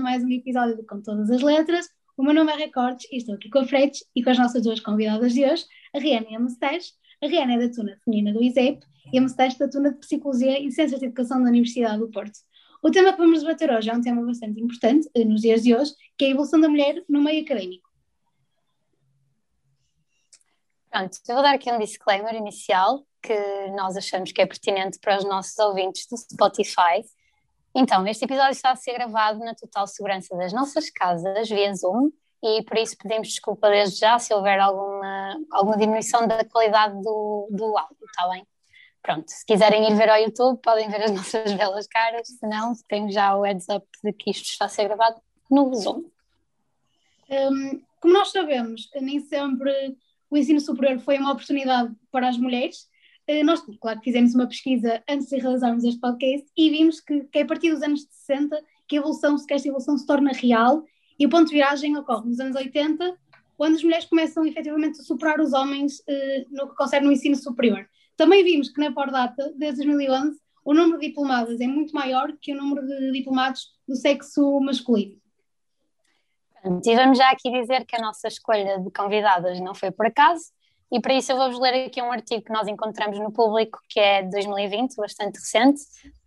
a mais um episódio do Com Todas as Letras. O meu nome é Recordes e estou aqui com a Fretes e com as nossas duas convidadas de hoje, a Rihanna e a Mestache. A é da Tuna Feminina do ISEP e a Mestache da Tuna de Psicologia e Ciências de Educação da Universidade do Porto. O tema que vamos debater hoje é um tema bastante importante eh, nos dias de hoje, que é a evolução da mulher no meio académico. Pronto, eu vou dar aqui um disclaimer inicial que nós achamos que é pertinente para os nossos ouvintes do Spotify. Então, este episódio está a ser gravado na total segurança das nossas casas, via Zoom, e por isso pedimos desculpa desde já se houver alguma, alguma diminuição da qualidade do, do áudio, está bem? Pronto, se quiserem ir ver ao YouTube, podem ver as nossas belas caras, se não, tenho já o heads up de que isto está a ser gravado no Zoom. Um, como nós sabemos, nem sempre o ensino superior foi uma oportunidade para as mulheres, nós, claro, fizemos uma pesquisa antes de realizarmos este podcast e vimos que, que é a partir dos anos 60 que a evolução, que esta evolução se torna real e o ponto de viragem ocorre nos anos 80, quando as mulheres começam efetivamente a superar os homens eh, no que concerne o ensino superior. Também vimos que na Pordata, desde 2011, o número de diplomadas é muito maior que o número de diplomados do sexo masculino. E vamos já aqui dizer que a nossa escolha de convidadas não foi por acaso, e para isso eu vou-vos ler aqui um artigo que nós encontramos no público, que é de 2020, bastante recente,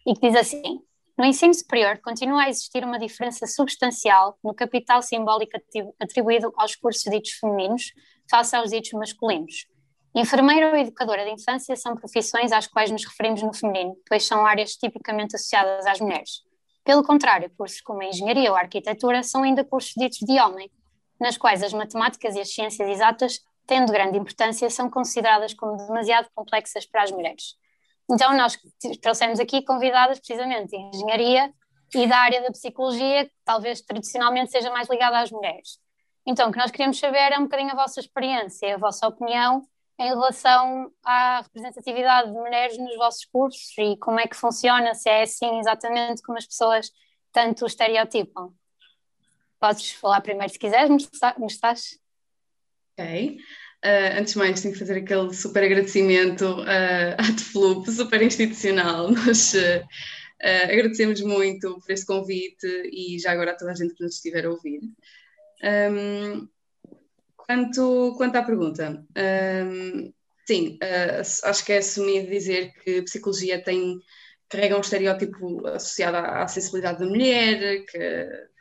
e que diz assim: No ensino superior continua a existir uma diferença substancial no capital simbólico atribuído aos cursos ditos femininos face aos ditos masculinos. Enfermeira ou educadora de infância são profissões às quais nos referimos no feminino, pois são áreas tipicamente associadas às mulheres. Pelo contrário, cursos como a engenharia ou a arquitetura são ainda cursos ditos de homem, nas quais as matemáticas e as ciências exatas tendo grande importância, são consideradas como demasiado complexas para as mulheres. Então, nós trouxemos aqui convidadas precisamente de engenharia e da área da psicologia, que talvez tradicionalmente seja mais ligada às mulheres. Então, o que nós queremos saber é um bocadinho a vossa experiência, a vossa opinião em relação à representatividade de mulheres nos vossos cursos e como é que funciona, se é assim exatamente como as pessoas tanto estereotipam. Podes falar primeiro se quiseres, me estás? Ok. Uh, antes de mais, tenho que fazer aquele super agradecimento uh, à TFLUP, super institucional. Nós uh, agradecemos muito por este convite e já agora a toda a gente que nos estiver a ouvir. Um, quanto, quanto à pergunta, um, sim, acho que é assumido dizer que a psicologia tem, carrega um estereótipo associado à, sensibilidade da mulher, que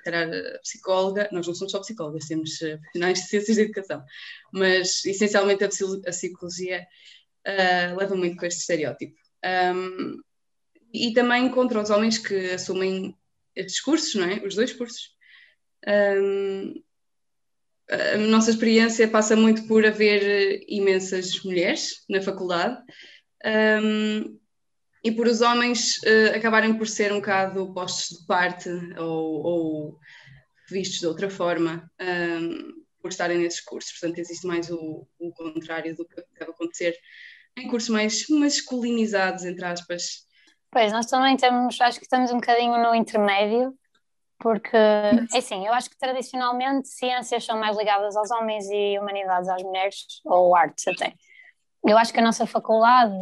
calhar a psicóloga, nós não somos só psicólogas, temos eh, profissionais de ciências de educação, mas essencialmente a, a psicologia uh, leva muito com este estereótipo. Um, e também contra os homens que assumem estes cursos, não é? Os dois cursos. Um, a nossa experiência passa muito por haver imensas mulheres na faculdade um, e por os homens uh, acabarem por ser um bocado postos de parte ou, ou vistos de outra forma um, ehm, por estarem nesses cursos. Portanto, existe mais o, o contrário do que deve acontecer em cursos mais masculinizados, entre aspas. Pois, nós também temos, acho que estamos um bocadinho no intermédio, porque, é assim, eu acho que tradicionalmente ciências são mais ligadas aos homens e humanidades às mulheres, ou artes até. Eu acho que a nossa faculdade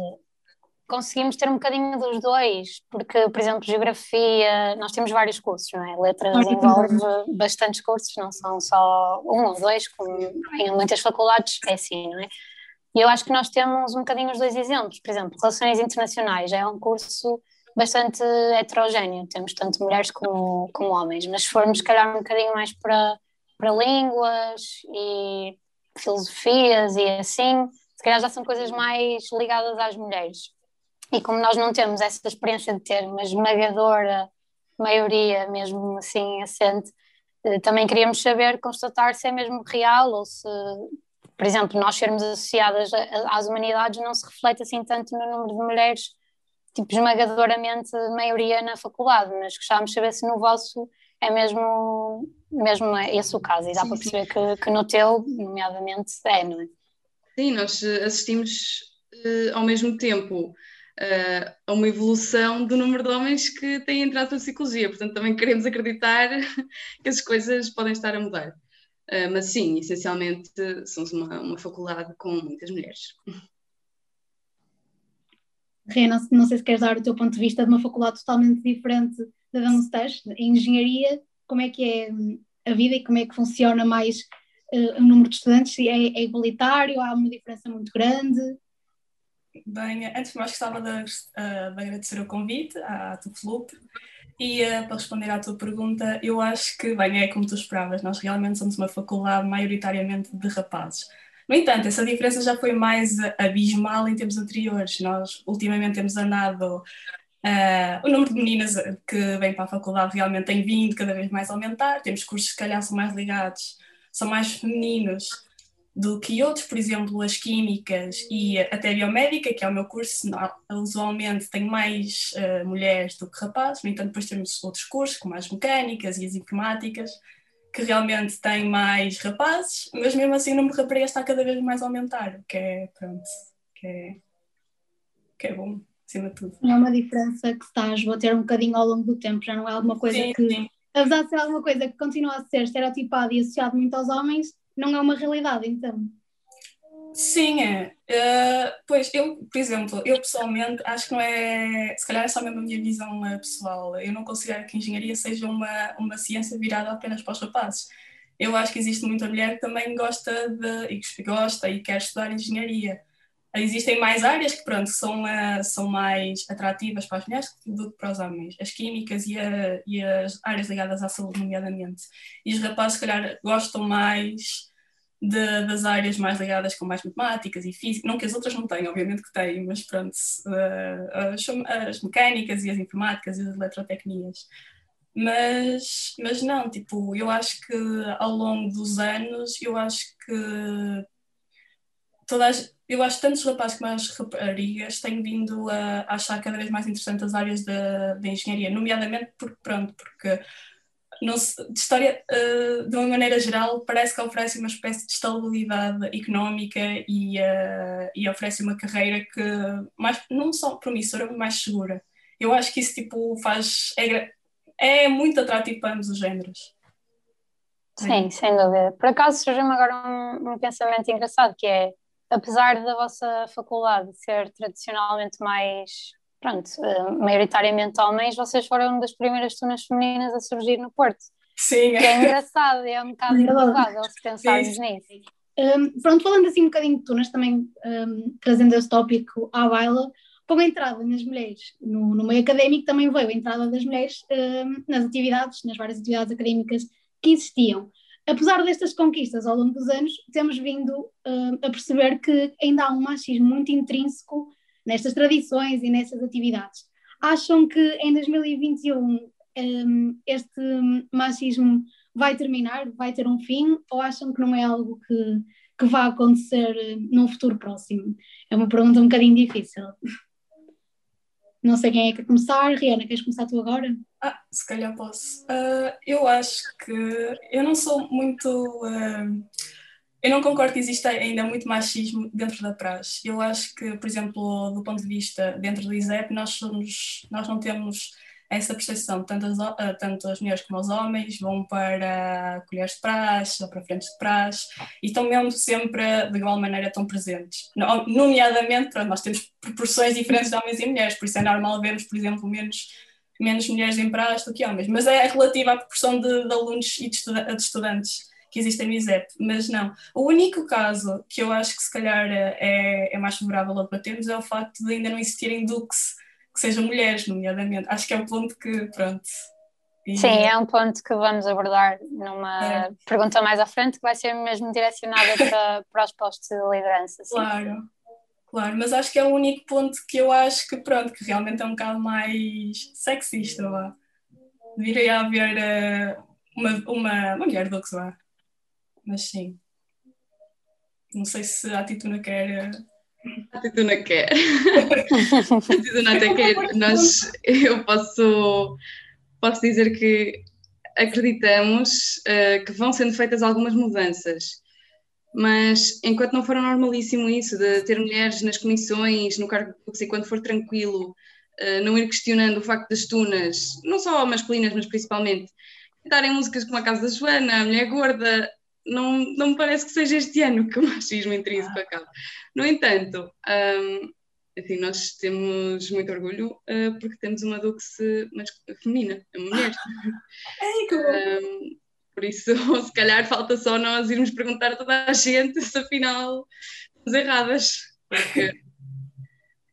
conseguimos ter um bocadinho dos dois, porque, por exemplo, geografia, nós temos vários cursos, não é? Letras envolve bastantes cursos, não são só um ou dois, como em muitas faculdades é assim, não é? E eu acho que nós temos um bocadinho os dois exemplos. Por exemplo, Relações Internacionais é um curso bastante heterogéneo, temos tanto mulheres como, como homens, mas se formos, se calhar, um bocadinho mais para, para línguas e filosofias e assim, se calhar já são coisas mais ligadas às mulheres. E como nós não temos essa experiência de ter uma esmagadora maioria, mesmo assim assente, eh, também queríamos saber, constatar se é mesmo real ou se, por exemplo, nós sermos associadas às humanidades não se reflete assim tanto no número de mulheres, tipo esmagadoramente maioria na faculdade, mas gostávamos de saber se no vosso é mesmo, mesmo esse o caso, e dá sim, para perceber que, que, no teu, nomeadamente, é, não é? Sim, nós assistimos uh, ao mesmo tempo uh, a uma evolução do número de homens que têm entrado para a psicologia. Portanto, também queremos acreditar que as coisas podem estar a mudar. Uh, mas sim, essencialmente somos uma, uma faculdade com muitas mulheres. Rê, não, sei se queres dar o teu ponto de vista de uma faculdade totalmente diferente da da Mustach, em engenharia, como é que é hum, a vida e como é que funciona mais uh, o número de estudantes? É, é igualitário? Há uma diferença muito grande? Bem, antes de mais gostava de, uh, de agradecer o convite à Tufloop e uh, para responder à tua pergunta, eu acho que, bem, é como tu esperavas, nós realmente somos uma faculdade maioritariamente de rapazes. No entanto, essa diferença já foi mais abismal em tempos anteriores. Nós ultimamente temos andado Uh, o número de meninas que vêm para a faculdade realmente tem vindo cada vez mais a aumentar. Temos cursos que, se calhar, são mais ligados, são mais femininos do que outros, por exemplo, as químicas e até biomédica, que é o meu curso, usualmente tem mais uh, mulheres do que rapazes, no entanto, depois temos outros cursos, como as mecânicas e as informáticas, que realmente têm mais rapazes, mas mesmo assim o número de raparigas está cada vez mais a aumentar, o que é, pronto, que é, que é bom acima de tudo. É uma diferença que está a esbater um bocadinho ao longo do tempo, já não é alguma coisa sim, que, sim. apesar de ser alguma coisa que continua a ser estereotipada e associada muito aos homens, não é uma realidade, então. Sim, é. Uh, pois, eu, por exemplo, eu pessoalmente acho que não é. Se calhar é só mesmo a minha visão uh, pessoal. Eu não considero que a engenharia seja uma, uma ciência virada apenas para os rapazes. Eu acho que existe muita mulher que também gosta de. e gosta e quer estudar engenharia. Existem mais áreas que, pronto, são, uh, são mais atrativas para as mulheres do que para os homens. As químicas e, a, e as áreas ligadas à saúde, nomeadamente. E os rapazes, se calhar, gostam mais de, das áreas mais ligadas com mais matemáticas e física. Não que as outras não tenham, obviamente que têm, mas pronto, uh, as, as, mecânicas e as informáticas e as eletrotecnias. Mas, mas não, tipo, eu acho que ao longo dos anos, eu acho que todas eu acho que tanto os rapazes como as raparigas têm vindo a, achar cada vez mais interessantes as áreas da, engenharia, nomeadamente porque, pronto, porque não se, de história, uh, de uma maneira geral, parece que oferece uma espécie de estabilidade económica e, uh, e oferece uma carreira que mais, não só promissora, mas mais segura. Eu acho que isso tipo, faz. É, é muito atrativo para ambos os géneros. Sim, sem dúvida. Por acaso surgiu-me agora um, um pensamento engraçado que é apesar da vossa faculdade ser tradicionalmente mais, pronto, uh, maioritariamente homens, vocês foram uma das primeiras turmas femininas a surgir no Porto. Sim. Que é engraçado, é um bocado improvável se pensarmos nisso. Um, pronto, falando assim um bocadinho de tunas, também um, trazendo esse tópico à baila, com a entrada nas mulheres no, no meio académico também veio a entrada das mulheres um, nas atividades, nas várias atividades académicas que existiam apesar destas conquistas ao longo dos anos, temos vindo uh, a perceber que ainda há um machismo muito intrínseco nestas tradições e nessas atividades. Acham que em 2021 um, este machismo vai terminar, vai ter um fim, ou acham que não é algo que, que vai acontecer uh, num futuro próximo? É uma pergunta um bocadinho difícil. Não sei quem é que quer começar. Rihanna, queres começar tu agora? Ah, se calhar posso. Uh, eu acho que eu não sou muito. Uh, eu não concordo que exista ainda muito machismo dentro da praxe. Eu acho que, por exemplo, do ponto de vista dentro do ISEP, nós, somos, nós não temos essa percepção. Tanto as, uh, tanto as mulheres como os homens vão para colheres de praxe ou para frentes de praxe e estão mesmo sempre, de igual maneira, tão presentes. Nomeadamente, pronto, nós temos proporções diferentes de homens e mulheres, por isso é normal vermos, por exemplo, menos menos mulheres em praxe do que homens, mas é relativa à proporção de, de alunos e de, estuda de, estudantes que existem no ISEP, mas não. O único caso que eu acho que se calhar é, é mais favorável a debatermos é o facto de ainda não existirem duques que sejam mulheres, nomeadamente. Acho que é um ponto que, pronto. E... Sim, é um ponto que vamos abordar numa é. pergunta mais à frente, que vai ser mesmo direcionada para, para os postos de liderança. Sim. Claro. Claro, mas acho que é o único ponto que eu acho que, pronto, que realmente é um bocado mais sexista lá. Deveria haver uh, uma, uma, uma mulher do que lá. Mas sim. Não sei se a Tituna quer. A Tituna quer. a Tituna até quer. Nós, eu posso, posso dizer que acreditamos uh, que vão sendo feitas algumas mudanças mas enquanto não for normalíssimo isso, de ter mulheres nas comissões, no cargo público, e quando for tranquilo, uh, não ir questionando o facto das tunas, não só masculinas, mas principalmente, cantarem músicas como a Casa da Joana, a Mulher Gorda, não, não me parece que seja este ano que o machismo intrínseco acaba. No entanto, um, assim, nós temos muito orgulho uh, porque temos uma Dux feminina, uma mulher. Ei, que um, por isso, se calhar falta só nós irmos perguntar a toda a gente se afinal estamos erradas. Porque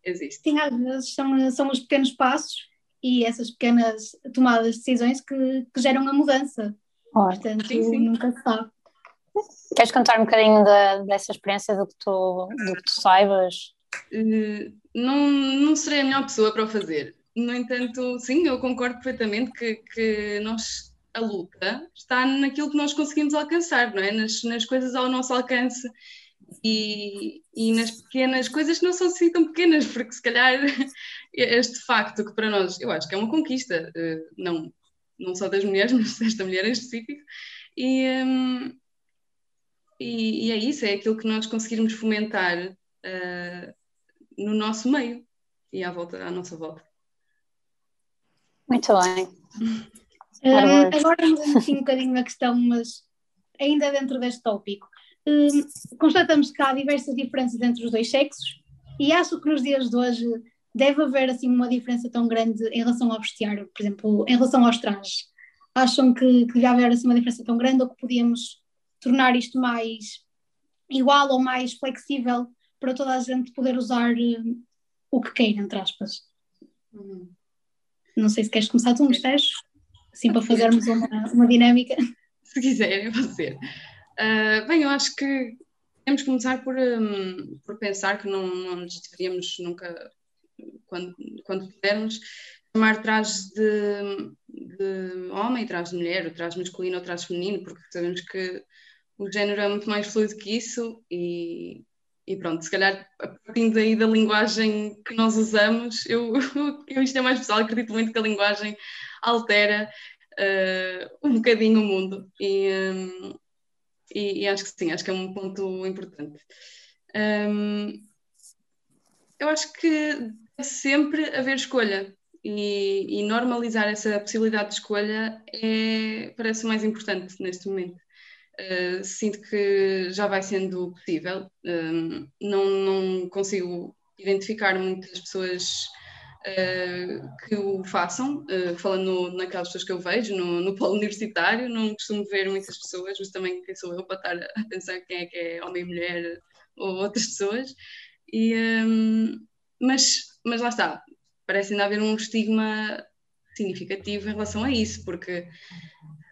existe. Sim, às vezes são, são os pequenos passos e essas pequenas tomadas de decisões que, que geram a mudança. Oh, Portanto, sim, sim. nunca se sabe. Queres contar um bocadinho da, dessa experiência do que tu, do que tu saibas? Uh, não, não serei a melhor pessoa para o fazer. No entanto, sim, eu concordo perfeitamente que, que nós, a luta está naquilo que nós conseguimos alcançar, não é? Nas, nas coisas ao nosso alcance e, e nas pequenas coisas que não são assim tão pequenas, porque se calhar este facto que para nós, eu acho que é uma conquista, uh, não, não só das mulheres, mas desta mulher em específico, e, um, e, e, é isso, é aquilo que nós conseguirmos fomentar uh, no nosso meio e à, volta, à nossa volta. Muito bem. Um, agora mudando assim um bocadinho a questão, mas ainda dentro deste tópico. Um, constatamos que há diversas diferenças entre os dois sexos e acho que nos dias de hoje deve haver assim uma diferença tão grande em relação ao vestiário, por exemplo, em relação aos trajes. Acham que, que deve haver assim uma diferença tão grande ou que podíamos tornar isto mais igual ou mais flexível para toda a gente poder usar uh, o que queira, entre aspas. Uhum. Não sei se queres começar tu, Mestejo, assim para fazermos uma, uma dinâmica. Se quiserem, pode ser. Uh, bem, eu acho que temos que começar por, um, por pensar que não, não nos deveríamos nunca, quando, quando pudermos, chamar trajes de, de homem, trajes de mulher, ou trajes masculino ou trajes feminino, porque sabemos que o género é muito mais fluido que isso e, e pronto, se calhar a partir daí da linguagem que nós usamos, eu, eu isto é mais pessoal, acredito muito que a linguagem altera uh, um bocadinho o mundo e, um, e, e, acho que sim, acho que é um ponto importante. Um, eu acho que deve sempre haver escolha e, e normalizar essa possibilidade de escolha é, parece o mais importante neste momento. Uh, sinto que já vai sendo possível. Uh, não, não consigo identificar muitas pessoas uh, que o façam, falando naquelas pessoas que eu vejo no, no polo universitário, não costumo ver muitas pessoas, mas também quem sou eu para estar a pensar quem é que é homem e mulher ou outras pessoas. E, um, mas, mas lá está, parece ainda haver um estigma significativo em relação a isso, porque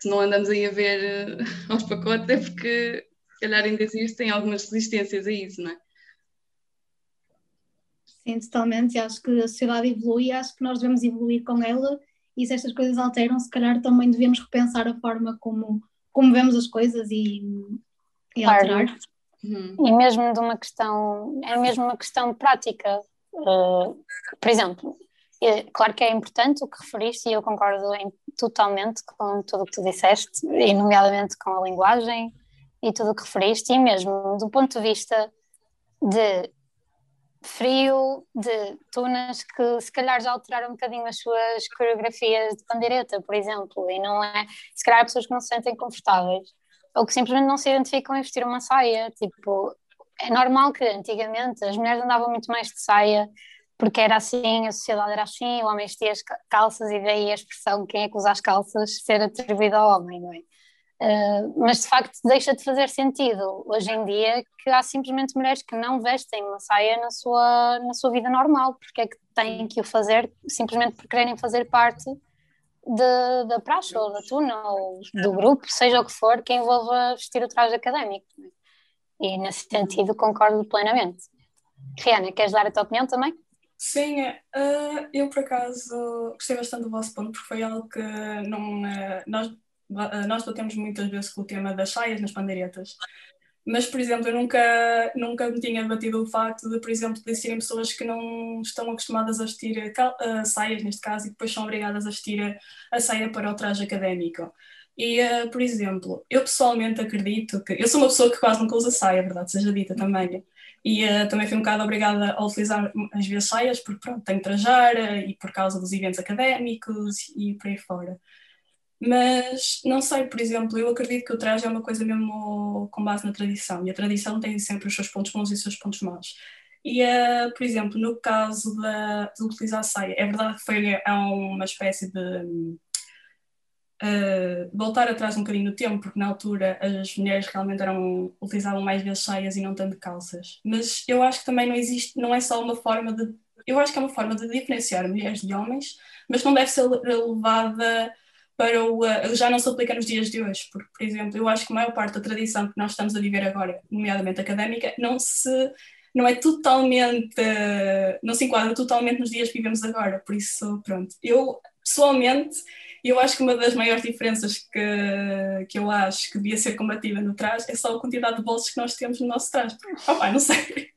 se não andamos aí a ver uh, aos pacotes é porque se calhar ainda existem algumas resistências a isso, não é? Sim, totalmente. Acho que a sociedade evolui e acho que nós devemos evoluir com ela e se estas coisas alteram, se calhar também devemos repensar a forma como, como vemos as coisas e, e alterar. Uhum. E mesmo de uma questão, é mesmo uma questão prática. Uh, por exemplo, claro que é importante o que referiste e eu concordo em, totalmente com tudo o que tu disseste, e nomeadamente com a linguagem e tudo o que referiste, e mesmo do ponto de vista de frio, de tunas que se calhar já alteraram um bocadinho as suas coreografias de pandeireta, por exemplo, e não é, se calhar há pessoas que não se sentem confortáveis ou que simplesmente não se identificam em vestir uma saia, tipo, é normal que antigamente as mulheres andavam muito mais de saia porque era assim, a sociedade era assim, o homem vestia as calças e daí a expressão quem é que usa as calças ser atribuída ao homem, não é? Uh, mas de facto deixa de fazer sentido hoje em dia que há simplesmente mulheres que não vestem uma saia na sua, na sua vida normal, porque é que têm que o fazer simplesmente por quererem fazer parte de, da praxe ou da tuna ou do grupo, seja o que for, que envolva vestir o traje académico. É? E nesse sentido concordo plenamente. Rihanna, queres dar a tua opinião também? Sim, uh, eu por acaso gostei bastante do vosso ponto, porque foi algo que não, uh, nós, uh, nós batemos muitas vezes com o tema das saias nas pandeiretas. Mas, por exemplo, eu nunca, nunca me tinha batido o facto de, por exemplo, de pessoas que não estão acostumadas a vestir saias, neste caso, e depois são obrigadas a vestir a saia para o traje académico. E, por exemplo, eu pessoalmente acredito que. Eu sou uma pessoa que quase nunca usa saia, verdade seja dita também e uh, também fui um bocado obrigada a utilizar as vezes saias, porque pronto, tenho que trajar uh, e por causa dos eventos académicos e por aí fora. Mas não sei, por exemplo, eu acredito que o traje é uma coisa mesmo com base na tradição e a tradição tem sempre os seus pontos bons e os seus pontos maus. E, uh, por exemplo, no caso da, de utilizar saia, é verdade que foi uma espécie de uh, voltar atrás um bocadinho no tempo, porque na altura as mulheres realmente eram, utilizavam mais vezes saias e não tanto calças. Mas eu acho que também não existe, não é só uma forma de. Eu acho que é uma forma de diferenciar mulheres de homens, mas não deve ser levada para o. Uh, já não se aplica nos dias de hoje, porque, por exemplo, eu acho que a maior parte da tradição que nós estamos a viver agora, nomeadamente académica, não se. Não é totalmente, não se enquadra totalmente nos dias que vivemos agora, por isso, pronto. Eu, pessoalmente, e eu acho que uma das maiores diferenças que, que eu acho que devia ser combativa no traje é só a quantidade de bolsos que nós temos no nosso traje. Oh, não sei.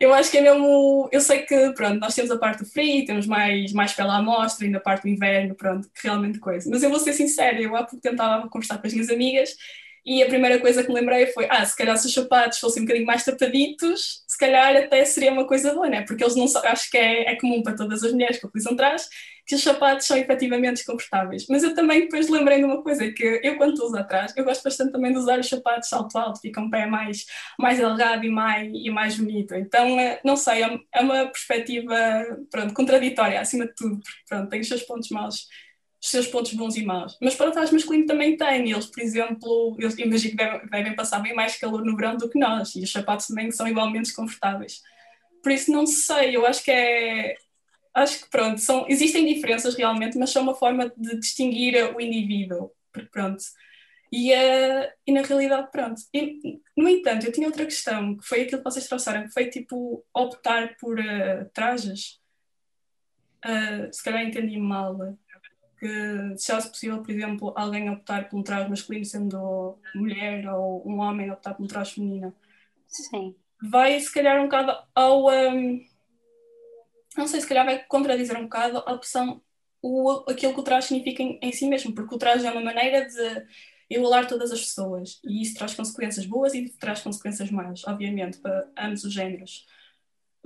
Eu acho que é mesmo. Eu sei que, pronto, nós temos a parte do frio, temos mais, mais pela amostra, ainda a parte do inverno, pronto, que realmente coisa. Mas eu vou ser sincera, eu há pouco tempo estava a conversar com as minhas amigas e a primeira coisa que me lembrei foi: ah, se calhar se os sapatos fossem um bocadinho mais tapaditos, se calhar até seria uma coisa boa, né? Porque eles não acho que é, é comum para todas as mulheres que utilizam trás que os sapatos são efetivamente desconfortáveis. Mas eu também depois lembrei de uma coisa, que eu quando uso atrás, eu gosto bastante também de usar os sapatos salto alto, fica um pé mais, mais alargado e mais, e mais bonito. Então, eh, não sei, é, é uma perspectiva, pronto, contraditória, acima de tudo, porque, pronto, tem os seus pontos maus, os seus pontos bons e maus. Mas para o trás masculino também tem, eles, por exemplo, eu imagino que devem, devem passar bem mais calor no verão do que nós, e os sapatos também são igualmente desconfortáveis. Por isso, não sei, eu acho que é, acho que pronto, são, existem diferenças realmente, mas são uma forma de distinguir o indivíduo, pronto. E, uh, e na realidade, pronto. E, no entanto, eu tinha outra questão, que foi aquilo que vocês trouxeram, que foi tipo optar por uh, trajes. Uh, se calhar entendi mal. Que se fosse possível, por exemplo, alguém optar por um traje masculino sendo mulher ou um homem optar por um traje feminino. Sim. Vai se calhar um bocado ao. Um, não sei, se calhar vai contradizer um bocado a opção, o, aquilo que o traje significa em, em, si mesmo, porque o traje é uma maneira de igualar todas as pessoas e isso traz consequências boas e traz consequências más, obviamente, para ambos os géneros.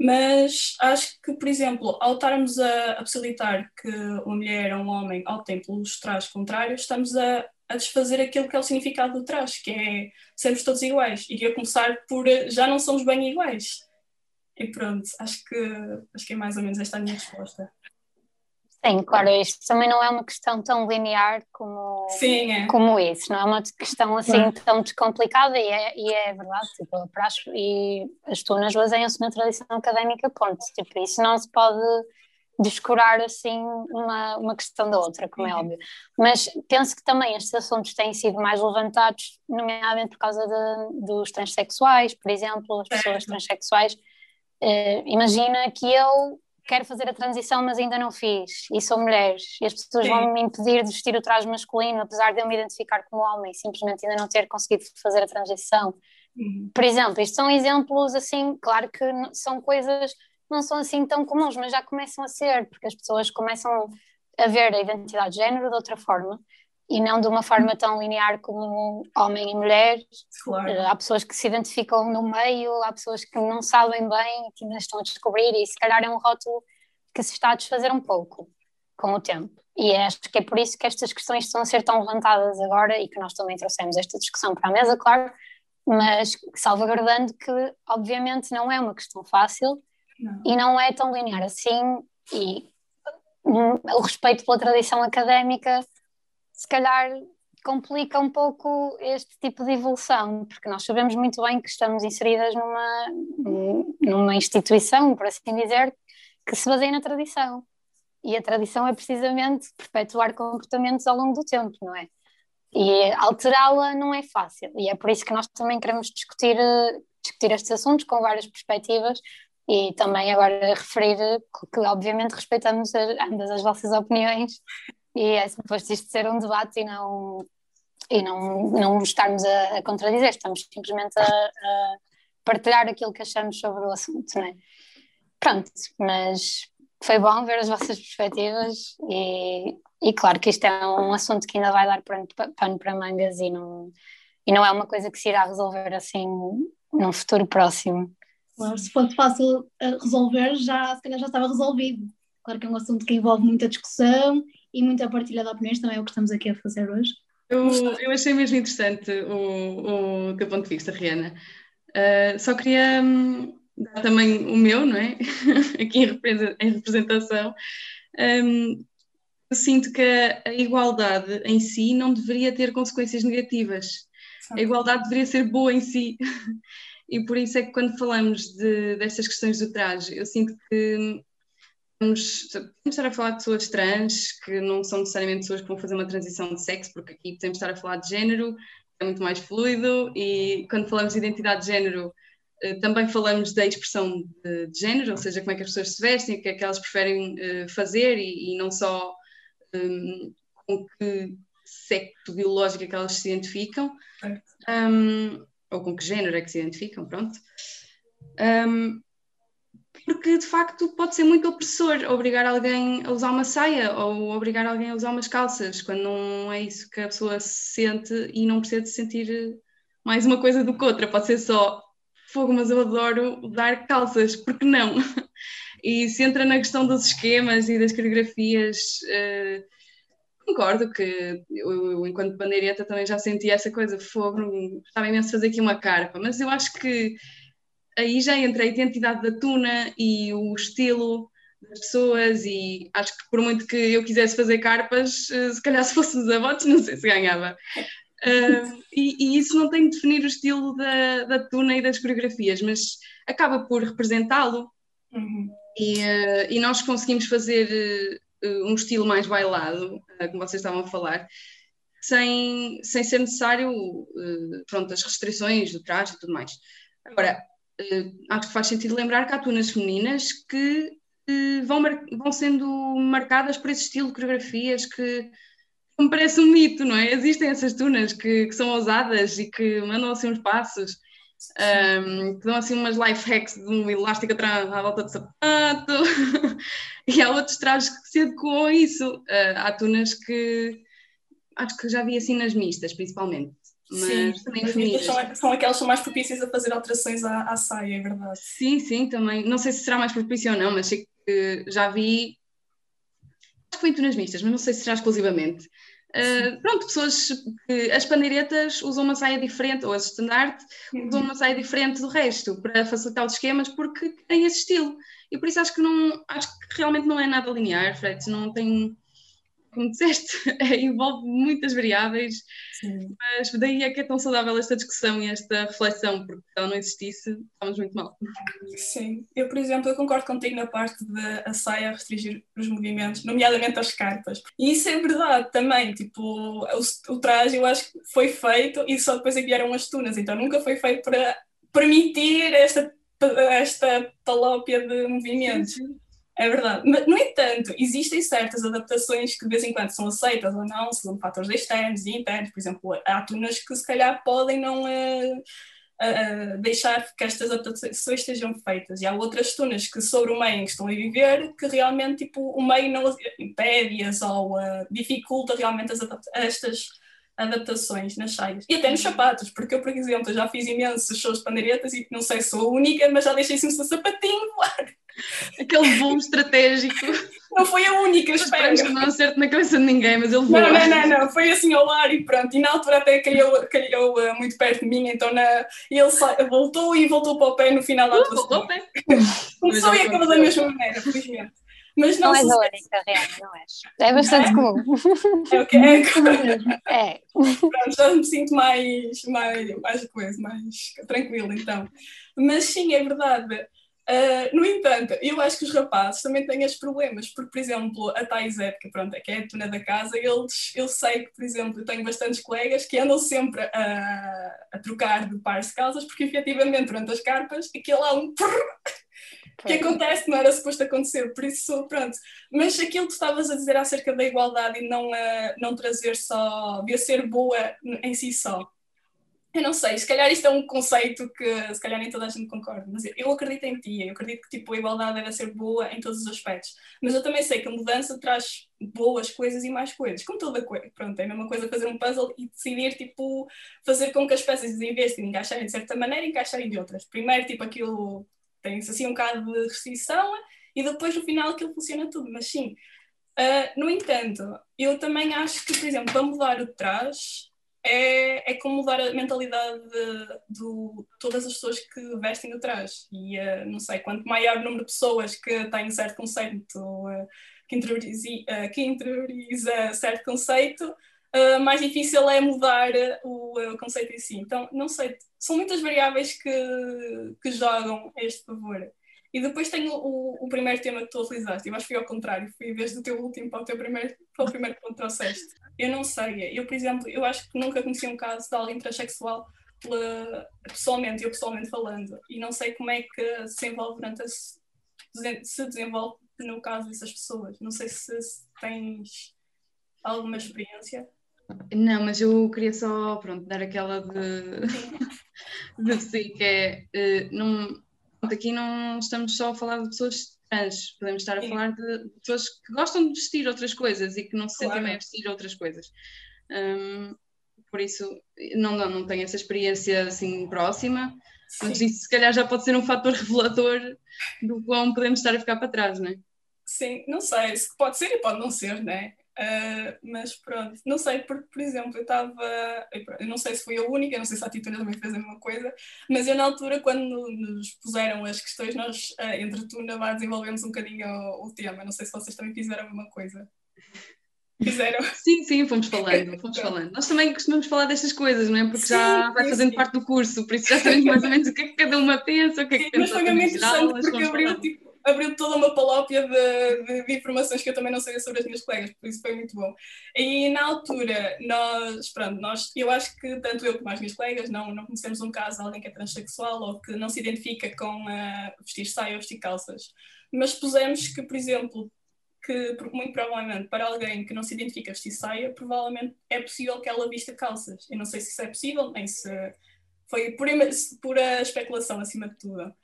Mas acho que, por exemplo, ao estarmos a, possibilitar que uma mulher ou um homem optem pelos trajes contrários, estamos a, a desfazer aquilo que é o significado do traje, que é sermos todos iguais. Iria começar por já não somos bem iguais. E pronto, acho que, acho que é mais ou menos esta a minha resposta. Sim, claro, isto também não é uma questão tão linear como, Sim, é. como isso, não é uma questão assim tão descomplicada e é, e é verdade, tipo, a praxe e as tunas baseiam-se na tradição académica, ponto, tipo, isso não se pode descurar assim uma, uma questão da outra, como é uhum. óbvio. Mas penso que também estes assuntos têm sido mais levantados, nomeadamente por causa de, dos transexuais, por exemplo, as pessoas transexuais Uh, imagina que eu quero fazer a transição, mas ainda não fiz, e sou mulher, e as pessoas Sim. vão me impedir de vestir o traje masculino, apesar de eu me identificar como homem, simplesmente ainda não ter conseguido fazer a transição. Uhum. Por exemplo, isto são exemplos assim, claro que são coisas não são assim tão comuns, mas já começam a ser, porque as pessoas começam a ver a identidade de género de outra forma e não de uma forma tão linear como homem e mulher. Claro. Eh, há pessoas que se identificam no meio, há pessoas que não sabem bem, que ainda estão a descobrir, e se calhar é um rótulo que se está a desfazer um pouco com o tempo. E acho que é por isso que estas questões estão a ser tão levantadas agora e que nós também trouxemos esta discussão para a mesa, claro, mas salvaguardando que, obviamente, não é uma questão fácil não. e não é tão linear assim. E hum, o respeito pela tradição académica se calhar complica um pouco este tipo de evolução, porque nós sabemos muito bem que estamos inseridas numa, numa instituição, por assim dizer, que se baseia na tradição. E a tradição é precisamente perpetuar comportamentos ao longo do tempo, não é? E alterá-la não é fácil. E é por isso que nós também queremos discutir, discutir estes assuntos com várias perspectivas e também agora referir que, obviamente, respeitamos ambas as vossas opiniões e é suposto isto ser um debate e não, e não, não estarmos a, a contradizer, estamos simplesmente a, a, partilhar aquilo que achamos sobre o assunto, não é? Pronto, mas foi bom ver as vossas perspectivas e, e claro que isto é um assunto que ainda vai dar pano, pano para mangas e não, e não é uma coisa que se irá resolver assim num futuro próximo. Claro, se fosse fácil eh, resolver, já, se calhar já estava resolvido. Claro que é um assunto que envolve muita discussão e muita partilha de opiniões, também é o que estamos aqui a fazer hoje. Eu, eu achei mesmo interessante o, o teu ponto de vista, Rihanna. Uh, só queria um, dar também o meu, não é? Aqui em representação. Um, eu sinto que a, igualdade em si não deveria ter consequências negativas. A igualdade deveria ser boa em si. E por isso é que quando falamos de, destas questões do traje, eu sinto que vamos, podemos estar a falar de pessoas trans, que não são necessariamente pessoas que vão fazer uma transição de sexo, porque aqui podemos estar a falar de género, é muito mais fluido, e quando falamos de identidade de género, eh, também falamos da expressão de, de, género, ou seja, como é que as pessoas se vestem, o que é que elas preferem uh, fazer e, e, não só um, com que sexo biológico é que elas se identificam, um, ou com que género é que se identificam, pronto. Um, porque de facto pode ser muito opressor obrigar alguém a usar uma saia ou obrigar alguém a usar umas calças, quando não é isso que a pessoa se sente e não precisa de sentir mais uma coisa do que outra, pode ser só fogo, mas eu adoro usar calças, porque não? E se entra na questão dos esquemas e das coreografias, uh, concordo que eu, eu, enquanto bandeireta, também já senti essa coisa, fogo, estava imenso fazer aqui uma carpa, mas eu acho que aí já entra a identidade da tuna e o estilo das pessoas e acho que por muito que eu quisesse fazer carpas, eh, se calhar se fosse os avós, não sei se ganhava. Uh, e, e, isso não tem de definir o estilo da, da tuna e das coreografias, mas acaba por representá-lo. Uhum. E, uh, e, nós conseguimos fazer uh, um estilo mais bailado, como vocês estavam a falar, sem, sem ser necessário pronto, as restrições do traje e tudo mais. Agora, acho que faz sentido lembrar que há tunas femininas que vão, vão sendo marcadas por esse estilo de coreografias que me parece um mito, não é? Existem essas tunas que, que são ousadas e que mandam assim uns passos, um, que dão assim umas life hacks de um elástico atrás à volta de sapato, e há outros trajes que se adequam a isso. Uh, há tunas que acho que já vi assim nas mistas, principalmente. Mas sim, também femininas. São, são aquelas que são mais propícias a fazer alterações à, à saia, é verdade. Sim, sim, também. Não sei se será mais propício ou não, mas sei que já vi acho que foi em tunas mistas, mas não sei se será exclusivamente. Uh, pronto, pessoas que as pandeiretas usam uma saia diferente, ou as estandarte uhum. usam uma saia diferente do resto para facilitar os esquemas porque têm esse estilo. E por isso acho que não acho que realmente não é nada linear, Fred, não tem como disseste, é, envolve muitas variáveis, Sim. mas daí é que é tão saudável esta discussão e esta reflexão, porque se ela não existisse, estávamos muito mal. Sim, eu, por exemplo, eu concordo contigo na parte de a saia restringir os movimentos, nomeadamente as carpas. E isso é verdade também, tipo, o, o traje eu acho que foi feito e só depois é que vieram as tunas, então nunca foi feito para permitir esta, esta talópia de movimentos. Sim. É verdade. Mas, no entanto, existem certas adaptações que de vez em quando são aceitas ou não, segundo fatores externos e internos. Por exemplo, há tunas que se calhar podem não uh, uh, deixar que estas adaptações estejam feitas. E há outras tunas que sobre o meio em que estão a viver que realmente tipo, o meio não impede-as ou uh, dificulta realmente as estas adaptações nas saias. E até nos sapatos, porque eu, por exemplo, já fiz imensos shows de pandeiretas e não sei se sou a única, mas já deixei assim o sapatinho voar. Aquele voo estratégico. Não foi a única, espero. que não acerto na cabeça de ninguém, mas ele voou. Não, não, não, não, foi assim ao ar e pronto. E na altura até caiu, caiu uh, muito perto de mim, então na... ele voltou e voltou para o pé no final da uh, Voltou pé. Começou e acabou da mesma maneira, felizmente. Mas não, não és a única, real, não és. É bastante é? comum. É o que é. é. Pronto, já me sinto mais, mais, mais coisa, mais tranquila então. Mas sim, é verdade. Uh, no entanto, eu acho que os rapazes também têm esses problemas, porque, por exemplo, a Thais Épica, pronto, é que é a tuna da casa, eles, eu sei que, por exemplo, eu tenho bastantes colegas que andam sempre a, a trocar de pares de calças, porque efetivamente durante as carpas aquilo há um que acontece, não era suposto acontecer, por isso, pronto. Mas aquilo que tu estavas a dizer acerca da igualdade e não, uh, não trazer só, de ser boa em si só. Eu não sei, se calhar isto é um conceito que se calhar nem toda a gente concorda, mas eu acredito em ti, eu acredito que tipo, a igualdade deve ser boa em todos os aspectos. Mas eu também sei que a mudança traz boas coisas e mais coisas, como toda coisa. Pronto, é a mesma coisa fazer um puzzle e decidir tipo, fazer com que as peças em vez de encaixarem de certa maneira, encaixarem de outras. Primeiro, tipo, aquilo tem-se assim um bocado de restrição e depois no final aquilo funciona tudo, mas sim. Uh, no entanto, eu também acho que, por exemplo, para mudar o trás, é, é como mudar a mentalidade de, de todas as pessoas que vestem o traje. E uh, não sei, quanto maior o número de pessoas que têm certo conceito, uh, que, interioriza, que interioriza certo conceito, mais difícil é mudar o, o, conceito em si. Então, não sei, são muitas variáveis que, que jogam a este favor. E depois tenho o, o primeiro tema que tu utilizaste, eu acho que foi ao contrário, fui desde o teu último para o teu primeiro, para o primeiro ponto que trouxeste. Eu não sei, eu, por exemplo, eu acho que nunca conheci um caso de alguém transexual pela, pessoalmente, eu pessoalmente falando, e não sei como é que se desenvolve durante a, se desenvolve no caso dessas pessoas. Não sei se, se tens alguma experiência. Não, mas eu queria só, pronto, dar aquela de, de si, que é, uh, não, aqui não estamos só a falar de pessoas trans, podemos estar a Sim. falar de pessoas que gostam de vestir outras coisas e que não se claro. sentem bem a vestir outras coisas. Um, por isso, não, não, não tenho essa experiência assim próxima, Sim. mas isso se calhar já pode ser um fator revelador do quão podemos estar a ficar para trás, não é? Sim, não sei, pode ser e pode não ser, né? Uh, mas pronto, não sei, porque, por exemplo, eu estava. Eu não sei se fui a única, não sei se a Tituna também fez a mesma coisa, mas eu, na altura, quando nos puseram as questões, nós, uh, entre tu e Navarro, desenvolvemos um bocadinho o, o, tema. Não sei se vocês também fizeram a mesma coisa. Fizeram? Sim, sim, fomos falando, fomos falando. Nós também costumamos falar destas coisas, não é? Porque sim, já vai fazendo sim. parte do curso, por isso já sabemos mais ou menos o que é que cada uma pensa, o que é que sim, pensa. Mas foi mesmo interessante porque abriu tipo abriu toda uma palópia de, de, de, informações que eu também não sabia sobre as minhas colegas, por isso foi muito bom. E na altura, nós, pronto, nós, eu acho que tanto eu como as minhas colegas não, não conhecemos um caso de alguém que é transexual ou que não se identifica com uh, vestir saia ou vestir calças. Mas pusemos que, por exemplo, que muito provavelmente para alguém que não se identifica vestir saia, provavelmente é possível que ela vista calças. Eu não sei se isso é possível, nem se foi pura, pura especulação acima de tudo.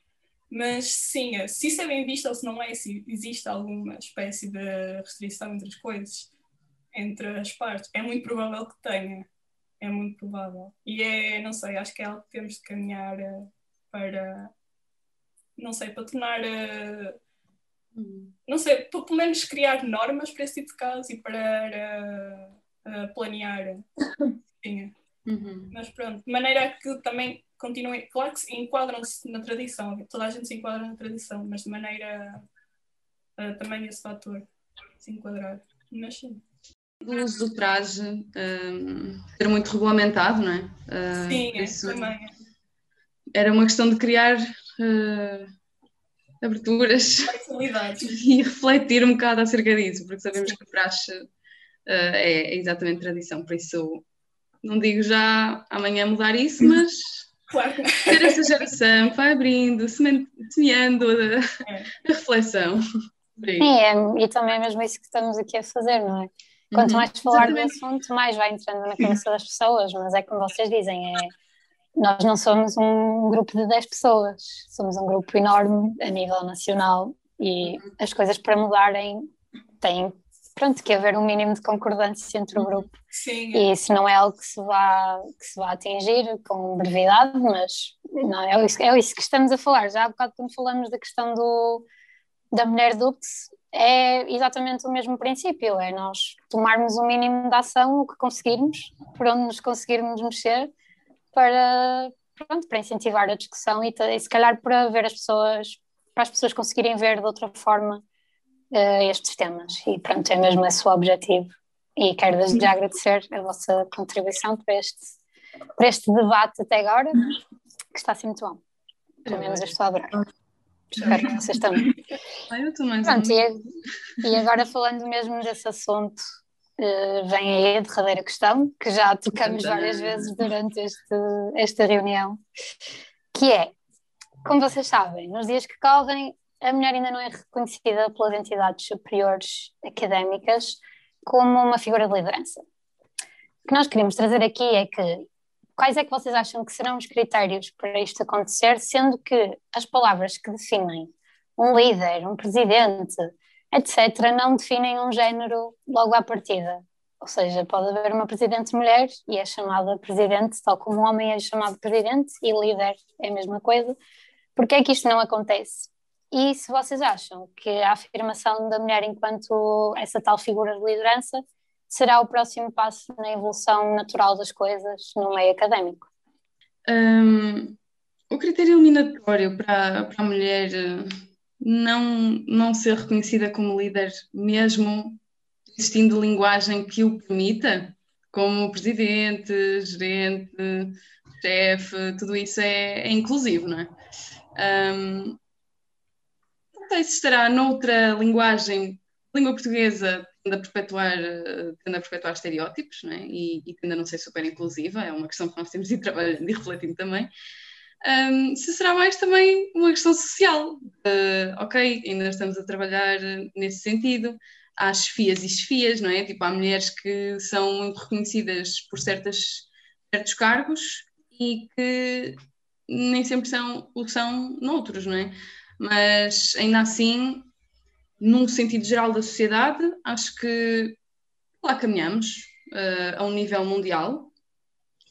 Mas sim, é, se isso é bem visto ou se não é, se existe alguma espécie de restrição entre as coisas, entre as partes, é muito provável que tenha. É muito provável. E é, não sei, acho que é algo que temos de caminhar eh, para, não sei, para tornar, eh, não sei, para pelo menos criar normas para esse tipo de casos e para planear. Sim. Uhum. Mas pronto, de maneira que também continuem, claro que enquadram-se na tradição, toda a gente se enquadra na tradição, mas de maneira uh, também esse fator se enquadrar. Mas sim. O uso do traje um, ser muito regulamentado, não é? Uh, sim, é, isso também. Era uma questão de criar uh, aberturas e refletir um bocado acerca disso, porque sabemos sim. que praxe é, é exatamente tradição, por isso não digo já amanhã mudar isso, mas claro. ter essa geração vai abrindo, semeando a, é. a reflexão. Sim, é, e também é mesmo isso que estamos aqui a fazer, não é? Quanto uhum. mais falar Exatamente. do assunto, mais vai entrando na cabeça das pessoas, mas é como vocês dizem, é, nós não somos um grupo de 10 pessoas, somos um grupo enorme a nível nacional e as coisas para mudarem têm pronto, que haver um mínimo de concordância entre o uhum. grupo. Sim. E isso não é algo que se vá, que se vá atingir com brevidade, mas não, é, isso, é isso que estamos a falar. Já há bocado quando falamos da questão do, da mulher ducts, é exatamente o mesmo princípio, é nós tomarmos o mínimo de ação, o que conseguirmos, por onde nos conseguirmos mexer, para, pronto, para incentivar a discussão e, e se calhar para ver as pessoas, para as pessoas conseguirem ver de outra forma uh, estes temas. E pronto, é mesmo esse o objetivo. E quero desde já agradecer a vossa contribuição para este, para este debate até agora, que está assim muito bom. Pelo menos eu estou a adorar. Espero que vocês também. Ah, eu também. Pronto, e, e agora falando mesmo desse assunto, uh, vem aí a derradeira questão, que já tocamos várias vezes durante este, esta reunião, que é, como vocês sabem, nos dias que correm, a mulher ainda não é reconhecida pelas entidades superiores académicas como uma figura de liderança. O que nós queremos trazer aqui é que quais é que vocês acham que serão os critérios para isto acontecer, sendo que as palavras que definem um líder, um presidente, etc., não definem um género logo à partida. Ou seja, pode haver uma presidente mulher e é chamada presidente, tal como um homem é chamado presidente, e líder é a mesma coisa. Por que é que isto não acontece? E se vocês acham que a afirmação da mulher enquanto essa tal figura de liderança será o próximo passo na evolução natural das coisas no meio académico? Um, o critério eliminatório para, para a mulher eh, não, não ser reconhecida como líder, mesmo existindo linguagem que o permita, como presidente, gerente, chefe, tudo isso é, é inclusivo, não é? Um, não sei se estará noutra linguagem, língua portuguesa tende a perpetuar, tende a perpetuar estereótipos, é? E, e tende a não ser super inclusiva, é uma questão que nós temos de ir trabalhando e refletindo também. Um, se será mais também uma questão social, uh, ok, ainda estamos a trabalhar nesse sentido, há chefias e chefias, não é? Tipo, há mulheres que são muito reconhecidas por certas, certos cargos e que nem sempre são, o são noutros, não é? Mas ainda assim, num sentido geral da sociedade, acho que lá caminhamos uh, a um nível mundial.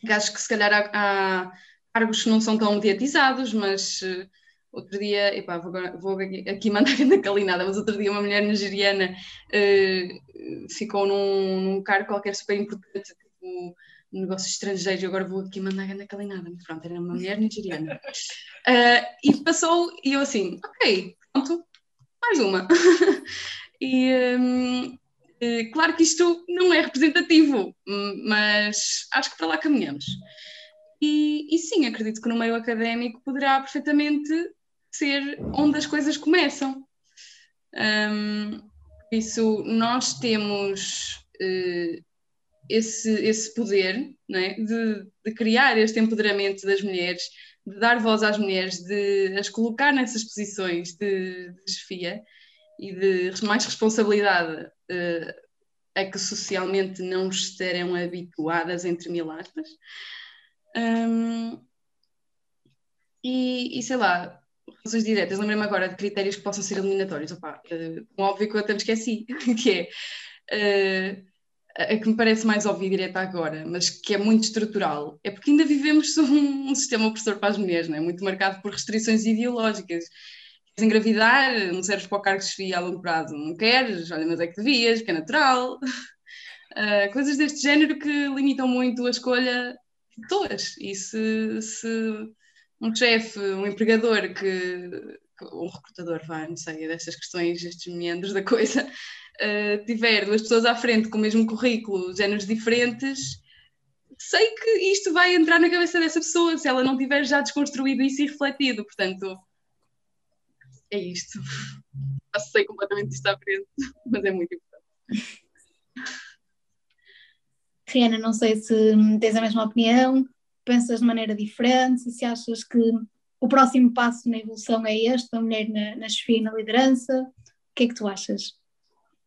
Acho que se calhar há, há cargos que não são tão mediatizados, mas uh, Outro dia, epá, vou, vou aqui mandar na calinada, mas outro dia uma mulher nigeriana uh, ficou num, num cargo qualquer super importante, tipo negócios estrangeiros, e agora vou aqui mandar na calinada. Pronto, era uma mulher nigeriana. Uh, e passou, e eu assim, ok, pronto, mais uma. e um, uh, claro que isto não é representativo, mas acho que para lá caminhamos. E, e, sim, acredito que no meio académico poderá perfeitamente ser onde as coisas começam. Um, isso, nós temos uh, esse, esse poder é? de, de, criar este empoderamento das mulheres, de dar voz às mulheres, de as colocar nessas posições de, de chefia e de mais responsabilidade uh, a que socialmente não estarão habituadas, entre mil aspas. Um, e, e sei lá, relações diretas, lembrei-me agora de critérios que possam ser eliminatórios. Opa, uh, óbvio que eu até me esqueci, que é uh, a que me parece mais e direta agora, mas que é muito estrutural, é porque ainda vivemos um, um sistema opressor para as mulheres, não é? muito marcado por restrições ideológicas. Queres engravidar, não serves para o cargo de chefia a longo prazo, não queres, olha, mas é que devias, que é natural. Uh, coisas deste género que limitam muito a escolha de pessoas. E se, se um chefe, um empregador que, um recrutador, vai, não sei, destas questões, estes meandros da coisa, uh, tiver duas pessoas à frente com o mesmo currículo, géneros diferentes, sei que isto vai entrar na cabeça dessa pessoa se ela não tiver já desconstruído isso e refletido. Portanto, é isto. Passei completamente isto à frente, mas é muito importante. Rihanna, não sei se tens a mesma opinião, pensas de maneira diferente, se achas que o próximo passo na evolução é este, a mulher na, na chefia e na liderança, o que é que tu achas?